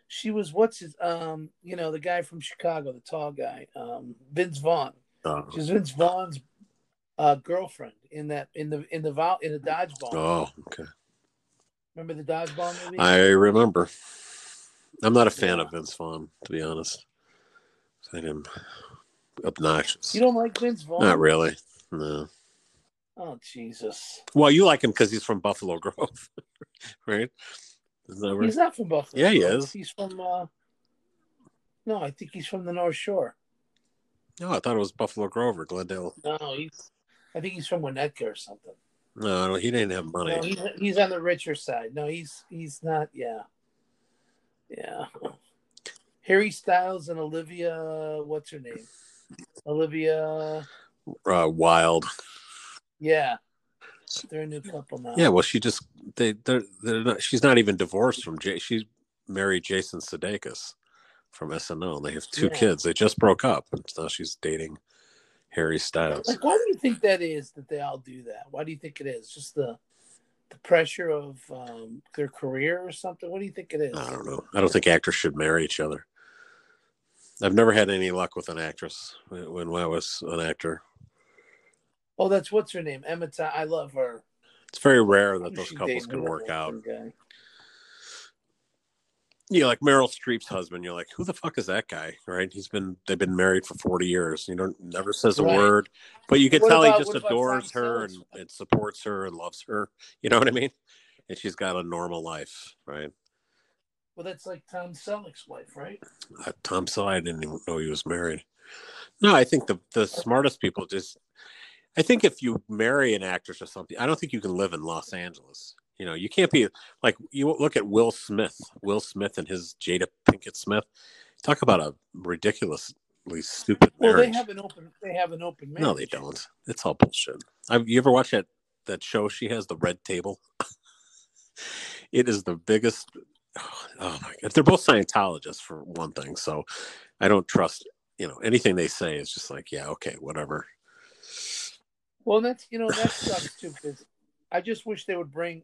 she was what's his um you know the guy from Chicago, the tall guy, um Vince Vaughn. Oh, She's Vince Vaughn's uh, girlfriend in that in the in the Vo- in the Dodgeball. oh okay. Remember the Dodgeball movie? I remember. I'm not a fan Yeah. of Vince Vaughn, to be honest. I find him obnoxious. you don't like Vince Vaughn? Not really. No. Oh Jesus. Well, you like him because he's from Buffalo Grove, right? Right? He's not from Buffalo. Yeah, he is. He's from. uh No, I think he's from the North Shore. No, I thought it was Buffalo Grove or Glendale. No, he's. I think he's from Winnetka or something. No, he didn't have money. No, he's he's on the richer side. No, he's he's not. Yeah, yeah. Harry Styles and Olivia. What's her name? Olivia. Uh, Wilde. Yeah, they're a new couple now. Yeah, well, she just they they're they're not. She's not even divorced from Jay. She married Jason Sudeikis from SNL. They have two Yeah. kids. They just broke up, and now she's dating Harry Styles. Like, why do you think that is that they all do that? Why do you think it is? Just the the pressure of um, their career or something? What do you think it is? I don't know. I don't think actors should marry each other. I've never had any luck with an actress when, when I was an actor. Oh, that's what's her name? Emma. T- I love her. It's very rare that those couples can work out. guy? Yeah, like Meryl Streep's husband. You're like, who the fuck is that guy? Right? He's been they've been married for 40 years. You don't never says a Right. word, but you can What tell about- he just adores her and, and supports her and loves her. You know what I mean? And she's got a normal life, right? Well, that's like Tom Selleck's wife, right? Uh, Tom Selleck, I didn't even know he was married. No, I think the the smartest people just. I think if you marry an actress or something, I don't think you can live in Los Angeles. You know, you can't be like you look at Will Smith, Will Smith and his Jada Pinkett Smith. Talk about a ridiculously stupid Well, marriage. they have an open. They have an open marriage. no, they don't. It's all bullshit. Have you ever watched that that show she has, the Red Table? it is the biggest. Oh my god! They're both Scientologists for one thing, so I don't trust. You know anything they say is just like, yeah, okay, whatever. Well, that's you know that sucks too because I just wish they would bring.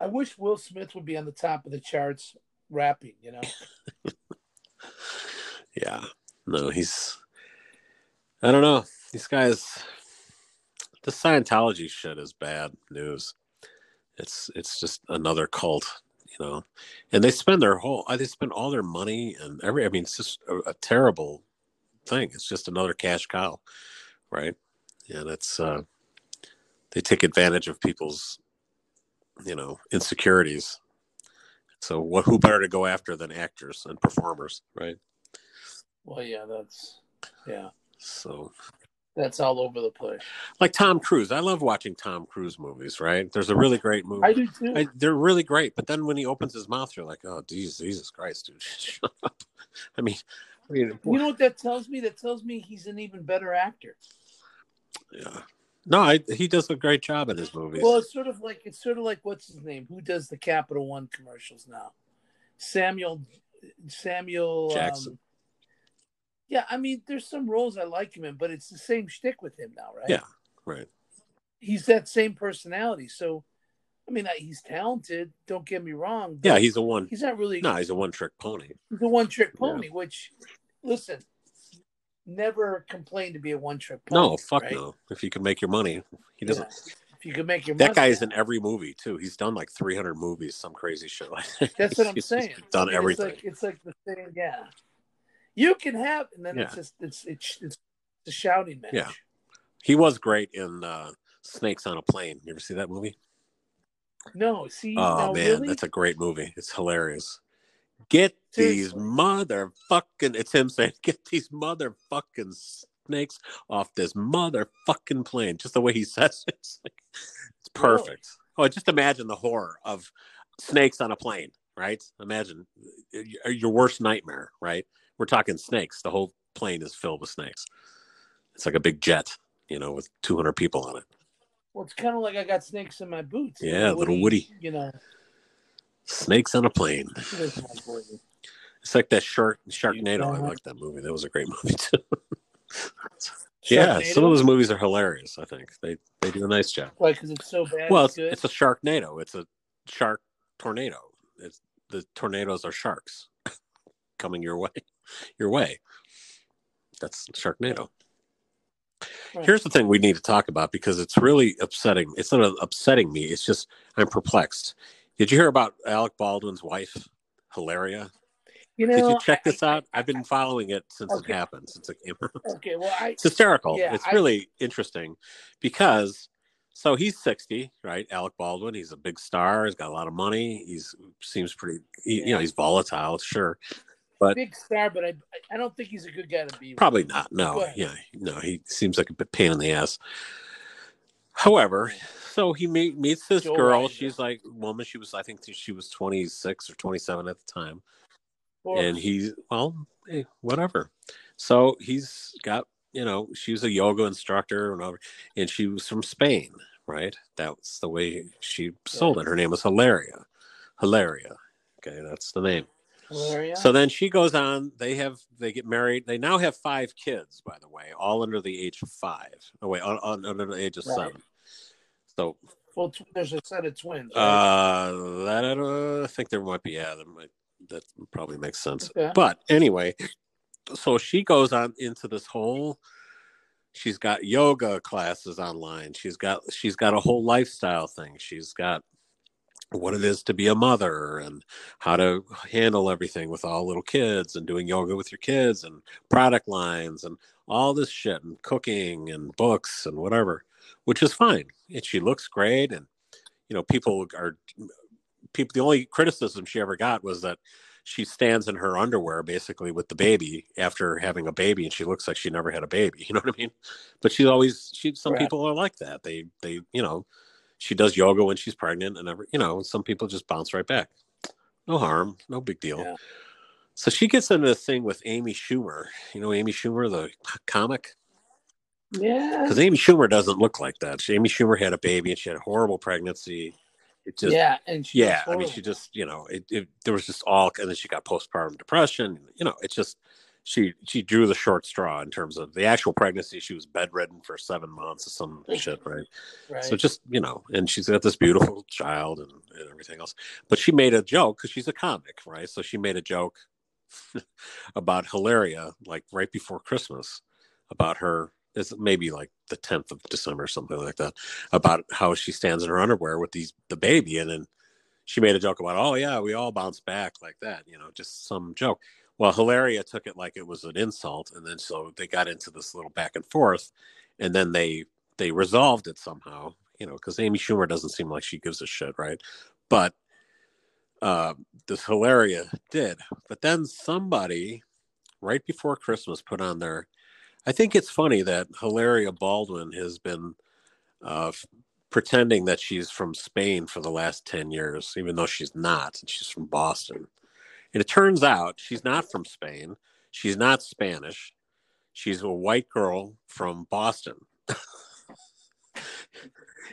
I wish Will Smith would be on the top of the charts rapping. You know, Yeah. No, he's I don't know. These guys the Scientology shit is bad news. It's it's just another cult, you know. And they spend their whole they spend all their money and every I mean it's just a, a terrible thing. It's just another cash cow, right? And it's uh they take advantage of people's you know, insecurities. So what who better to go after than actors and performers, right? well, yeah, that's yeah, So that's all over the place. like Tom Cruise. I love watching Tom Cruise movies, right? There's a really great movie. I do too. I, they're really great, but then when he opens his mouth, you're like, "Oh, Jesus, Jesus Christ, dude!" Shut up. I mean, I mean, you know what that tells me? That tells me he's an even better actor. yeah. No, I, he does a great job in his movies. Well, it's sort of like it's sort of like what's his name? Who does the Capital One commercials now? Samuel Samuel Jackson. Um, yeah, I mean, there's some roles I like him in, but it's the same shtick with him now, right? Yeah. right. He's that same personality. So, I mean, he's talented. Don't get me wrong. Yeah, he's a one. he's not really No, he's a one-trick pony. he's a one trick pony. Which, listen, never complain to be a one trick pony. No, fuck right? no. If you can make your money, he doesn't. Yeah. If you can make your That money, guy is in every movie too. He's done like 300 movies, some crazy shit like that. That's what I'm saying. Done I mean, everything. It's like, it's like the thing, yeah. You can have, and then it's just it's it's it's a shouting match. Yeah. He was great in uh, Snakes on a Plane. You ever see that movie? No, see, Oh man, really? that's a great movie. It's hilarious. Get these motherfucking it's him saying, get these motherfucking snakes off this motherfucking plane. Just the way he says it. It's, like, it's Really? perfect. Oh, just imagine the horror of snakes on a plane, right? Imagine your, your worst nightmare, right? We're talking snakes. The whole plane is filled with snakes. It's like a big jet, you know, with 200 people on it. well, it's kind of like I got snakes in my boots. Yeah, little Woody. You know, Snakes on a plane. he doesn't like Woody. It's like that shark Sharknado. I like that movie. That was a great movie too. yeah, some of those movies are hilarious. I think they they do a nice job. Why? Because it's so bad. well, it's it's, it's a Sharknado. It's a shark tornado. It's the tornadoes are sharks coming your way, your way. That's Sharknado. Right. Here's the thing we need to talk about because it's really upsetting. It's not upsetting me. It's just I'm perplexed. Did you hear about Alec Baldwin's wife, Hilaria? you know, Did you check this out? I've been following it since Okay. it happened, since it came out. Okay, well, I It's hysterical. Yeah, it's I- really interesting because so he's 60, right? Alec Baldwin. He's a big star. He's got a lot of money. He's seems pretty, he, you know, he's volatile, sure. But big star, but I I don't think he's a good guy to be. with. probably not. No, yeah, no, he seems like a bit pain in the ass. However, so he meet, meets this girl. She's like woman. She was, I think, she was 26 or 27 at the time. Or- and he's well hey, whatever. So he's got you know she was a yoga instructor and whatever and she was from spain right? That's the way she sold it. Her name was hilaria. Hilaria. Okay that's the name So then she goes on they have they get married they now have five kids by the way all under the age of five oh wait un, un- under the age of Right. seven so Well, there's a set of twins. Right? Uh, that uh, I think there might be. Yeah, that might that probably makes sense. Okay. But anyway, so she goes on into this whole. She's got yoga classes online. She's got she's got a whole lifestyle thing. She's got what it is to be a mother and how to handle everything with all little kids and doing yoga with your kids and product lines and all this shit and cooking and books and whatever, which is fine. And she looks great. And, you know, people are, people, the only criticism she ever got was that she stands in her underwear basically with the baby after having a baby and she looks like she never had a baby. You know what I mean? But she's always, she, some Right. people are like that. They, they, you know, she does yoga when she's pregnant and every, you know, some people just bounce right back. No harm, no big deal. Yeah. So she gets into this thing with Amy Schumer. You know, Amy Schumer, the comic? yeah. Because Amy Schumer doesn't look like that. She, Amy Schumer had a baby and she had a horrible pregnancy. It just, yeah, and she yeah, I mean, she just, you know, it, it there was just all, and then she got postpartum depression. You know, it's just she she drew the short straw in terms of the actual pregnancy. She was bedridden for seven months or some shit, right? right. So just you know, and she's got this beautiful child and, and everything else. But she made a joke because she's a comic, right? So she made a joke about Hilaria, like right before Christmas, about her. It's maybe like the tenth of December, or something like that, about how she stands in her underwear with these the baby, and then she made a joke about, oh yeah, we all bounce back like that, you know, just some joke. Well, Hilaria took it like it was an insult, and then so they got into this little back and forth, and then they they resolved it somehow, you know, because Amy Schumer doesn't seem like she gives a shit, right? But uh, this Hilaria did. But then somebody right before Christmas put on their. I think it's funny that Hilaria Baldwin has been uh, pretending that she's from Spain for the last 10 years, even though she's not. and She's from Boston. And it turns out she's not from Spain. She's not Spanish. She's a white girl from Boston.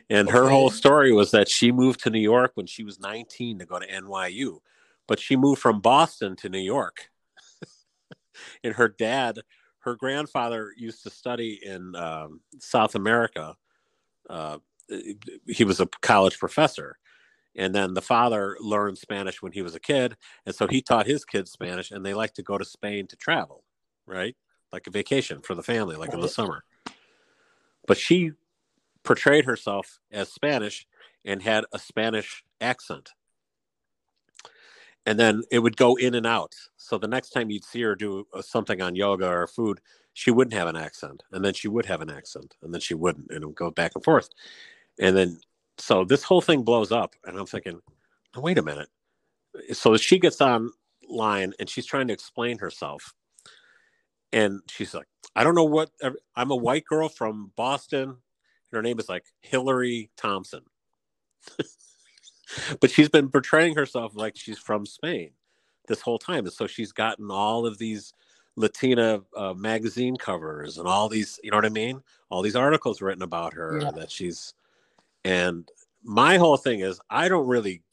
and her Okay. whole story was that she moved to New York when she was 19 to go to NYU. But she moved from Boston to New York. and her dad, her grandfather used to study in um, South America. Uh, he was a college professor. And then the father learned Spanish when he was a kid. And so he taught his kids Spanish, and they like to go to Spain to travel, right? Like a vacation for the family, like in the summer. But she portrayed herself as Spanish and had a Spanish accent. And then it would go in and out. So the next time you'd see her do uh, something on yoga or food, she wouldn't have an accent. And then she would have an accent. And then she wouldn't. And it would go back and forth. And then, so this whole thing blows up. And I'm thinking, "Oh, wait a minute. So she gets online and she's trying to explain herself. And she's like, I don't know what, I'm a white girl from Boston. And her name is like Hillary Thompson. but she's been portraying herself like she's from Spain this whole time. And so she's gotten all of these Latina uh, magazine covers and all these, you know what I mean? All these articles written about her Yeah. that she's, and my whole thing is, I don't really,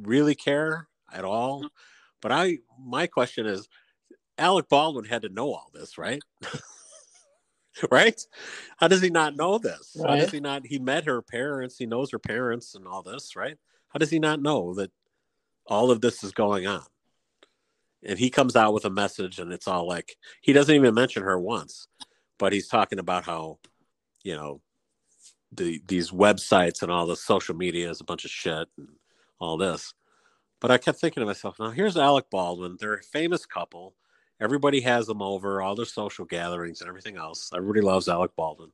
really care at all. Mm-hmm. But I, my question is, Alec Baldwin had to know all this, right? right? How does he not know this? How does he not? He met her parents. He knows her parents and all this, right? How does he not know that all of this is going on? And he comes out with a message, and it's all like he doesn't even mention her once, but he's talking about how, you know, the these websites and all the social media is a bunch of shit and all this. But I kept thinking to myself, now here's Alec Baldwin. They're a famous couple. Everybody has them over, all their social gatherings and everything else. Everybody loves Alec Baldwin.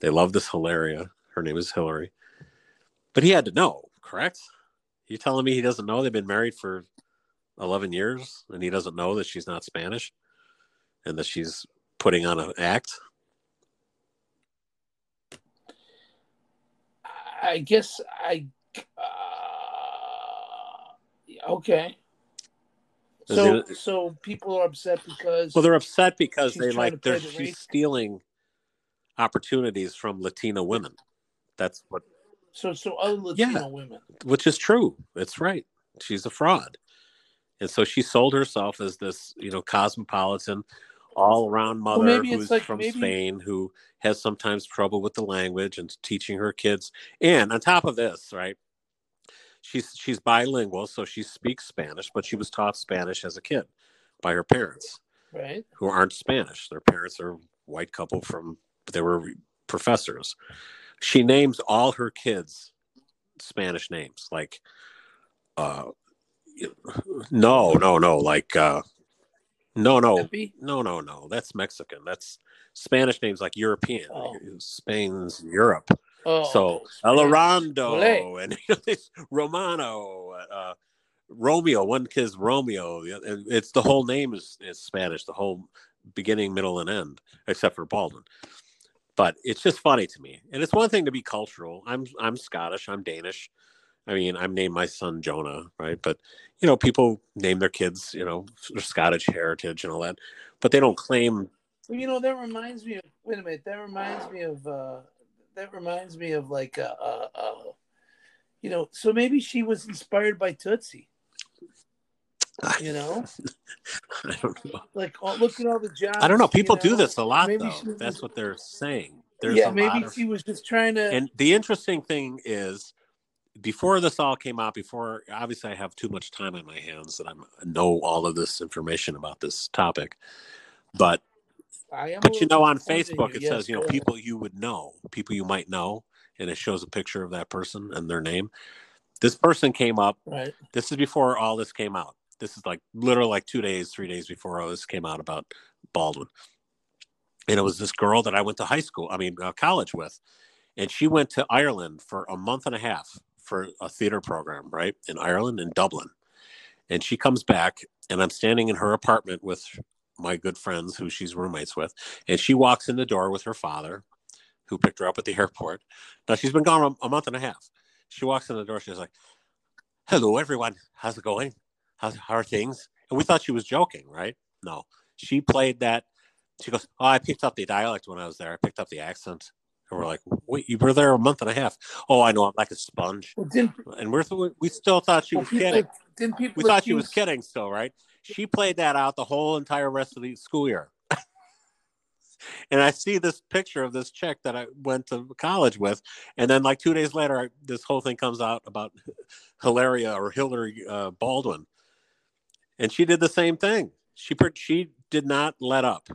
They love this Hilaria. Her name is Hillary. But he had to know, correct? You telling me he doesn't know they've been married for 11 years and he doesn't know that she's not Spanish and that she's putting on an act? I guess I. Uh, okay. So it- so people are upset because Well, they're upset because they like they're the she's race. stealing opportunities from Latina women. That's what so so other Latino Yeah. women. which is true. It's right. She's a fraud. And so she sold herself as this, you know, cosmopolitan, all around mother it's who's like- from maybe- Spain who has sometimes trouble with the language and teaching her kids. And on top of this, right? She's she's bilingual, so she speaks Spanish, but she was taught Spanish as a kid by her parents Right. who aren't Spanish. Their parents are white couple from they were professors. She names all her kids Spanish names, like uh no, no, no, like uh no, no, no, no, no. That's Mexican. That's Spanish names like European. Oh. Spain's Europe. Oh, so. Alorando and you know, Romano, uh, Romeo. One kid's Romeo. The It's the whole name is, is Spanish. The whole beginning, middle, and end, except for Baldwin. But it's just funny to me, and it's one thing to be cultural. I'm I'm Scottish. I'm Danish. I mean, I'm named my son Jonah, right? But you know, people name their kids, you know, Scottish heritage and all that, but they don't claim. Well, you know, that reminds me of. Wait a minute. That reminds me of. uh That reminds me of like, uh, uh, uh you know. So maybe she was inspired by Tootsie. You know, I don't know. like oh, look at all the jobs. I don't know. People do this a lot, Maybe though. was- That's what they're saying. There's yeah, a maybe of, she was just trying to. and the interesting thing is, before this all came out, before obviously I have too much time on my hands that I know all of this information about this topic, but I am but you know on Facebook it Yes, says you know people you would know, people you might know, and it shows a picture of that person and their name. This person came up Right. this is before all this came out. This is like literally like two days, three days before all this came out about Baldwin. And it was this girl that I went to high school, I mean, uh, college with. And she went to Ireland for a month and a half for a theater program, right? In Ireland, in Dublin. And she comes back, and I'm standing in her apartment with my good friends who she's roommates with. And she walks in the door with her father, who picked her up at the airport. Now, she's been gone a, month and a half. She walks in the door, she's like, hello everyone how's it going how's, how are things and we thought she was joking right no she played that she goes oh i picked up the dialect when i was there i picked up the accent and we're like wait you were there a month and a half. Oh i know i'm like a sponge. Well, and we're we still thought she well, was people, kidding didn't people we thought she was kidding still right? She played that out the whole entire rest of the school year. And i see this picture of this chick that i went to college with and then like two days later I, this whole thing comes out about hilaria or hillary uh, baldwin. And she did the same thing. She she did not let up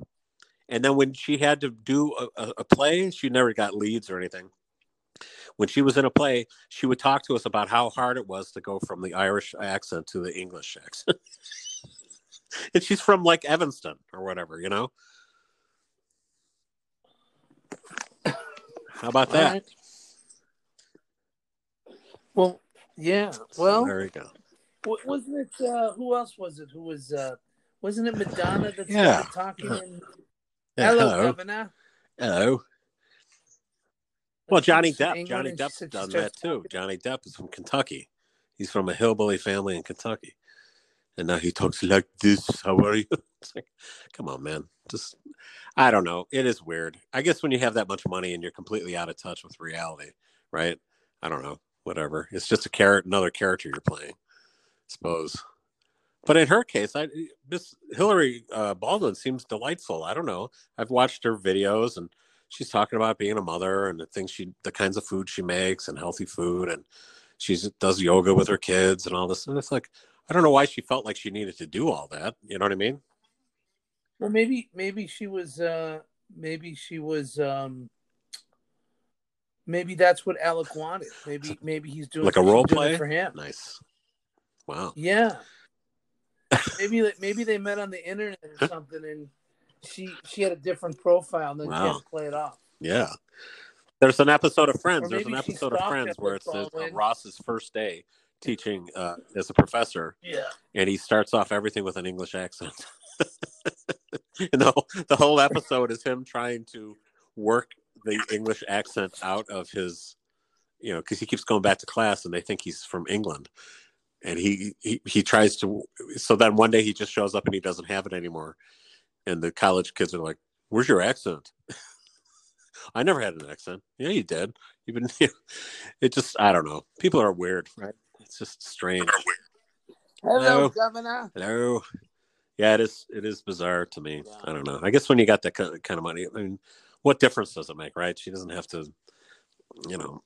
and then when she had to do a, a, play she never got leads or anything when she was in a play she would talk to us about how hard it was to go from the irish accent to the english accent and she's from like evanston or whatever you know how about that right. Well, yeah. Well, there you go wa- wasn't it? Uh, who else was it? Who was? Uh, wasn't it Madonna that Yeah. started talking? In, Yeah, hello, hello. Governor. hello. Well johnny depp johnny depp's done that too. johnny depp is from kentucky. He's from a hillbilly family in kentucky. And now he talks like this. How are you? It's like come on man. Just i don't know. It is weird. I guess when you have that much money and you're completely out of touch with reality right? I don't know. Whatever. It's just a carrot another character you're playing I suppose but in her case i miss hillary uh, baldwin seems delightful i don't know i've watched her videos and she's talking about being a mother and the things she the kinds of food she makes and healthy food and she does yoga with her kids and all this and it's like i don't know why she felt like she needed to do all that you know what i mean Well, maybe maybe she was. Uh, maybe she was. Um, maybe that's what Alec wanted. Maybe maybe he's doing Like a role play? for him. nice wow Yeah. maybe they- maybe they met on the internet or something, and she she had a different profile, and then she Wow. had to play it off. yeah there's an episode of friends there's an episode of friends where Alec it says uh, ross's first day teaching uh, as a professor Yeah. and he starts off everything with an English accent. and the, the whole episode is him trying to work the English accent out of his, you know, because he keeps going back to class and they think he's from England. And he, he he tries to. So then one day he just shows up and he doesn't have it anymore. And the college kids are like, "Where's your accent?" I never had an accent. Yeah, you did. You've been. It just. I don't know. People are weird, right? It's just strange. Hello, Hello. Governor. Hello. Yeah, it is. It is bizarre to me. Yeah. I don't know. I guess when you got that kind of money, I mean, what difference does it make, right? She doesn't have to, you know.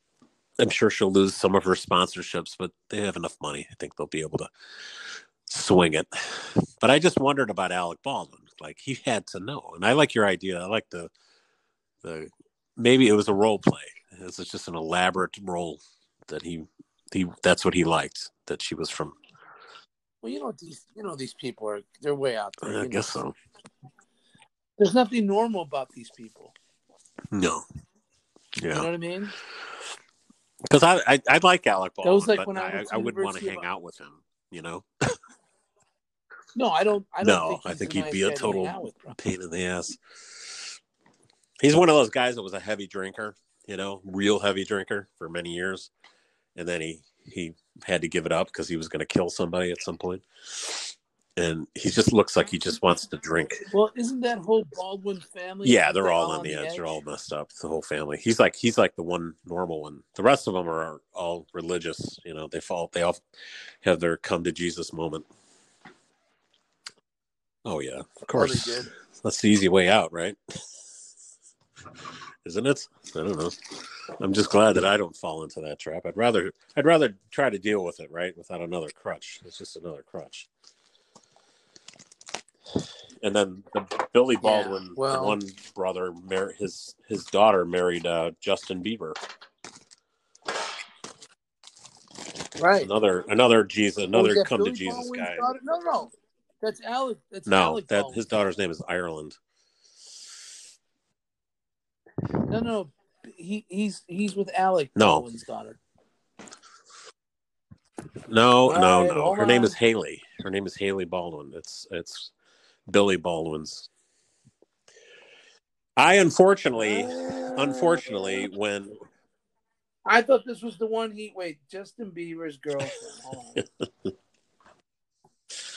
I'm sure she'll lose some of her sponsorships, but they have enough money. I think they'll be able to swing it. But I just wondered about Alec Baldwin. Like he had to know, and I like your idea. I like the the maybe it was a role play. It's just an elaborate role that he he that's what he liked. That she was from. Well, you know these you know these people are they're way out there. I guess know. so. There's nothing normal about these people. No. Yeah. You know what I mean? Because I, I I like Alec Baldwin, like but I, I, I wouldn't want to hang out with him. You know. no, I don't. I don't no, think I think he'd nice be a total pain in the ass. He's one of those guys that was a heavy drinker, you know, real heavy drinker for many years, and then he he had to give it up because he was going to kill somebody at some point. And he just looks like he just wants to drink. Well, isn't that whole Baldwin family? Yeah, they're all on, the, edge. edge. They're all messed up. The whole family. He's like he's like the one normal one. The rest of them are all religious. You know, they fall. They all have their come to Jesus moment. Oh yeah, of course. Oh, That's the easy way out, right? Isn't it? I don't know. I'm just glad that I don't fall into that trap. I'd rather I'd rather try to deal with it, right, without another crutch. It's just another crutch. And then the Billy Baldwin, yeah, well, one brother, mar- his his daughter married uh, Justin Bieber. Right. Another another Jesus, another come Billy to Jesus Baldwin's guy. Daughter? No, no, that's Alec. That's no, Alec that Baldwin. his daughter's name is Ireland. No, no, he he's he's with Alec no. Baldwin's daughter. No, no, no. Her on. name is Haley. Her name is Haley Baldwin. It's it's Billy Baldwin's. I unfortunately, uh, unfortunately, when I thought this was the one he wait Justin Bieber's girlfriend.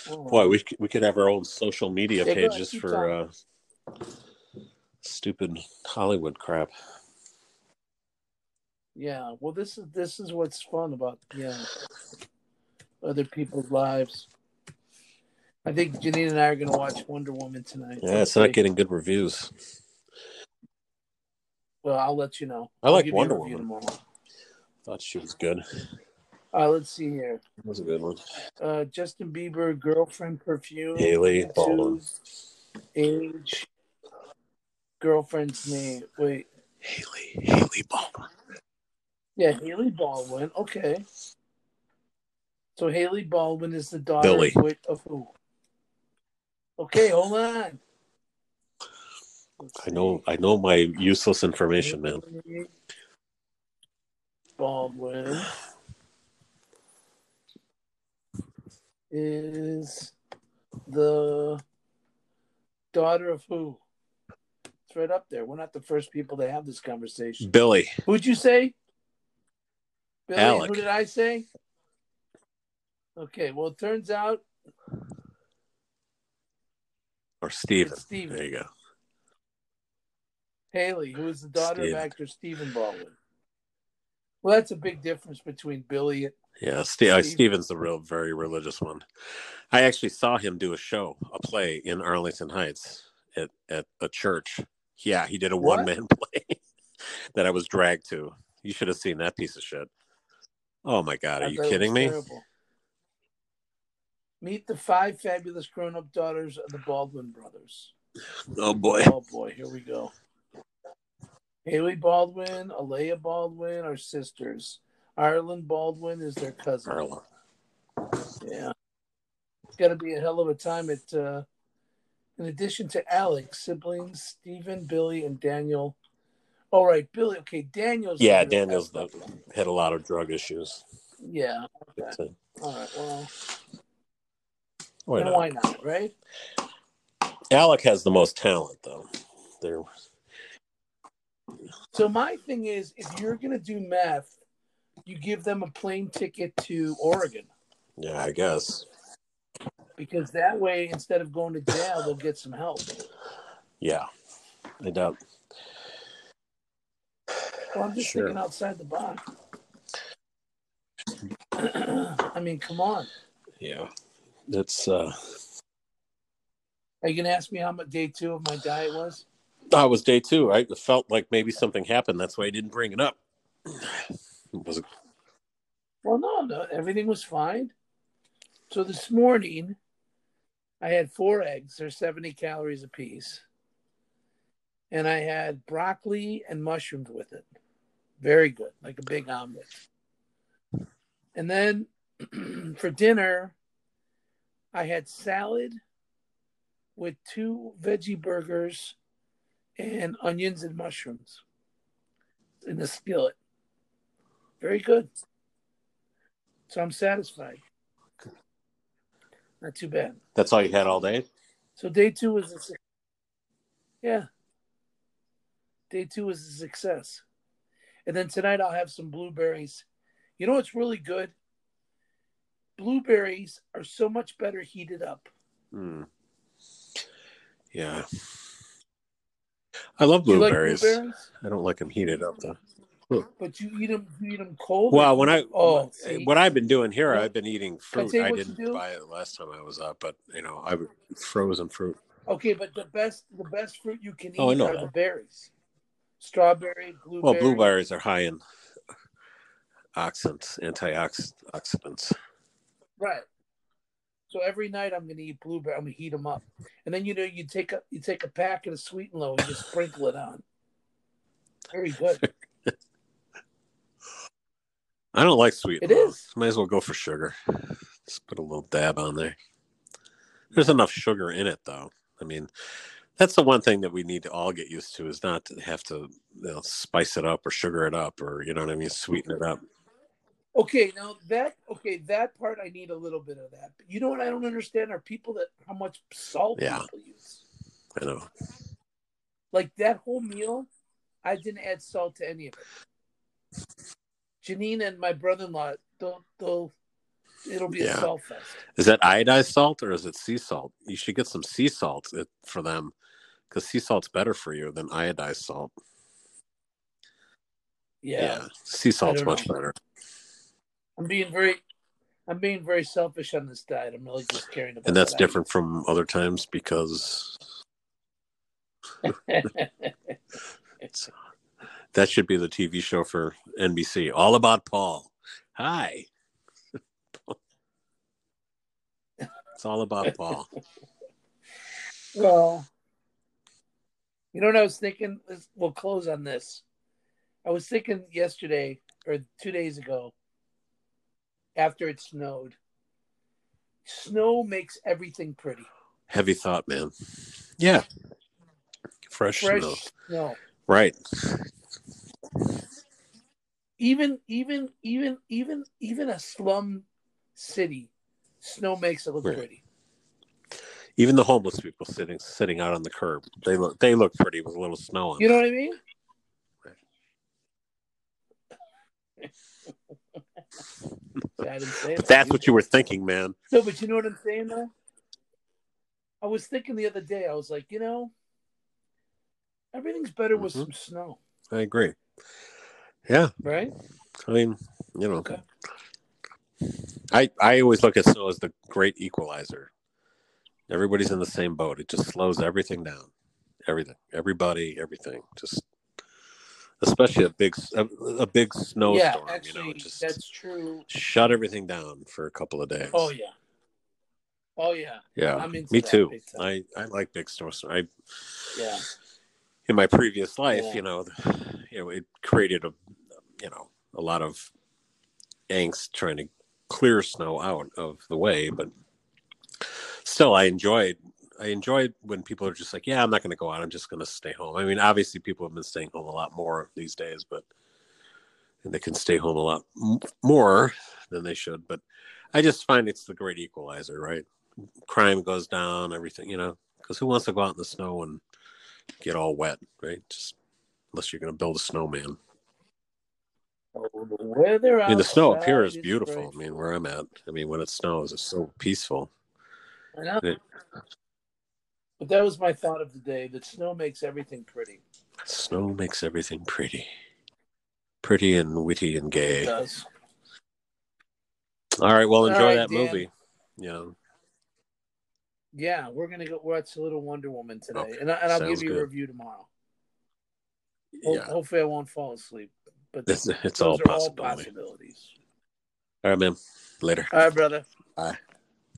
Boy, we we could have our own social media yeah, pages for uh, stupid Hollywood crap. Yeah, well, this is this is what's fun about yeah other people's lives. I think Janine and I are going to watch Wonder Woman tonight. Yeah, it's not getting good reviews. Well, I'll let you know. I like Wonder Woman. Tomorrow. Thought she was good. Uh, let's see here. That was a good one. Uh, Justin Bieber, girlfriend, perfume, Haley Baldwin, age, girlfriend's name. Wait, Haley, Haley Baldwin. Yeah, Haley Baldwin. Okay. So Haley Baldwin is the daughter Billy. of, of who? Okay, hold on. I know I know my useless information, man. Baldwin is the daughter of who? It's right up there. We're not the first people to have this conversation. Billy. Who'd you say? Billy, Alec. who did I say? Okay, well, it turns out. Or Steven. Steven. There you go. Haley, who is the daughter Steven. of actor Stephen Baldwin. Well, that's a big difference between Billy and. Yeah, St- uh, Steven's the real, very religious one. I actually saw him do a show, a play in Arlington Heights at, at a church. Yeah, he did a one man play that I was dragged to. You should have seen that piece of shit. Oh my god, are you kidding me? Terrible. Meet the five fabulous grown-up daughters of the Baldwin brothers. Oh boy. Oh boy, here we go. Haley Baldwin, Alaia Baldwin are sisters. Ireland Baldwin is their cousin. Arla. Yeah. It's got to be a hell of a time at, uh, in addition to Alex, siblings, Stephen, Billy, and Daniel all right, Billy. Okay, Daniel's. Yeah, Daniel's the, had a lot of drug issues. Yeah. Okay. All right. Well. Why not? why not? Right. Alec has the most talent, though. There. So my thing is, if you're gonna do meth, you give them a plane ticket to Oregon. Yeah, I guess. Because that way, instead of going to jail, they'll get some help. Yeah, I doubt. Well, I'm just sure. thinking outside the box. I mean, come on. Yeah, that's uh, Are you gonna ask me how much day two of my diet was? That was day two. I felt like maybe something happened. That's why I didn't bring it up. Was? Well, no, no, everything was fine. So this morning, I had four eggs. They're 70 calories apiece. And I had broccoli and mushrooms with it. Very good, like a big omelet. And then for dinner, I had salad with two veggie burgers and onions and mushrooms in the skillet. Very good. So I'm satisfied. Not too bad. That's all you had all day. So day two was a yeah. Day two was a success. And then tonight I'll have some blueberries. You know what's really good? Blueberries are so much better heated up. Hmm. Yeah. I love you like blueberries. blueberries? I don't like them heated up though. But you eat them, you eat them cold. Well, when I oh, see? what I've been doing here, I've been eating fruit. I didn't buy it last time I was up, but you know, I would frozen fruit. okay, but the best, the best fruit you can eat Oh, I know are that. the berries. Strawberry, blueberry. Well, blueberries are high in oxidants, antioxidants. Right. So every night I'm gonna eat blueberry. I'm gonna heat them up, and then you know you take a you take a packet of sweet and low and just sprinkle it on. Very good. I don't like sweet. It low. is. Might as well go for sugar. Just put a little dab on there. There's enough sugar in it, though. I mean, that's the one thing that we need to all get used to is not to have to you know, spice it up or sugar it up or you know what I mean, sweeten it up. Okay, now that okay that part I need a little bit of that. But you know what I don't understand are people that how much salt Yeah. people use. I know. Like that whole meal, I didn't add salt to any of it. Janine and my brother-in-law, they'll, they'll it'll be Yeah. a salt fest. Is that iodized salt or is it sea salt? You should get some sea salt uh, for them because sea salt's better for you than iodized salt. Yeah, sea salt's much know. better. I'm being very, I'm being very selfish on this diet. I'm really just caring about. And that's eat. different from other times because that should be the TV show for NBC. All about Paul. Hi. it's all about Paul. Well, you know what I was thinking? We'll close on this. I was thinking yesterday or two days ago, after it snowed. Snow makes everything pretty. Heavy thought, man. Yeah. Fresh, Fresh snow. snow. Right. Even even even even even a slum city, snow makes it look Right. pretty. Even the homeless people sitting sitting out on the curb, they look they look pretty with a little snow on. You know what I mean? See, I didn't say But that. that's what you were thinking, man. No, but you know what I'm saying though? I was thinking the other day, I was like, you know, everything's better with Mhm. some snow, I agree. Yeah, right? I mean, you know, Okay. I I always look at snow as the great equalizer. Everybody's in the same boat. It just slows everything down. Everything, everybody, everything. Just especially a big a, a big snowstorm. yeah, you know, actually, just that's true. shut everything down for a couple of days. Oh yeah, oh yeah, yeah. I'm into Me too. I I like big snowstorm. I yeah. in my previous life, Yeah. you know, you know, it created a, you know, a lot of angst trying to clear snow out of the way, but still, I enjoyed. I enjoyed when people are just like, "Yeah, I'm not going to go out. I'm just going to stay home." I mean, obviously, people have been staying home a lot more these days, but and they can stay home a lot m- more than they should. But I just find it's the great equalizer, right? Crime goes down, everything, you know, because who wants to go out in the snow and get all wet, right? Just unless you're going to build a snowman. The weather I mean, the snow up here is beautiful. I mean, where I'm at, I mean, when it snows, it's so peaceful. I know. It- But that was my thought of the day. That snow makes everything pretty. Snow makes everything pretty, pretty and witty and It gay. does. All right, well, enjoy right, that Dan. movie. Yeah. Yeah, we're gonna go watch Little Wonder Woman today, Okay, and, I, and I'll sounds give you good. a review tomorrow. Ho- Yeah, Hopefully, I won't fall asleep. But it's, it's all all possibilities. All right, man. Later. All right, brother. Bye.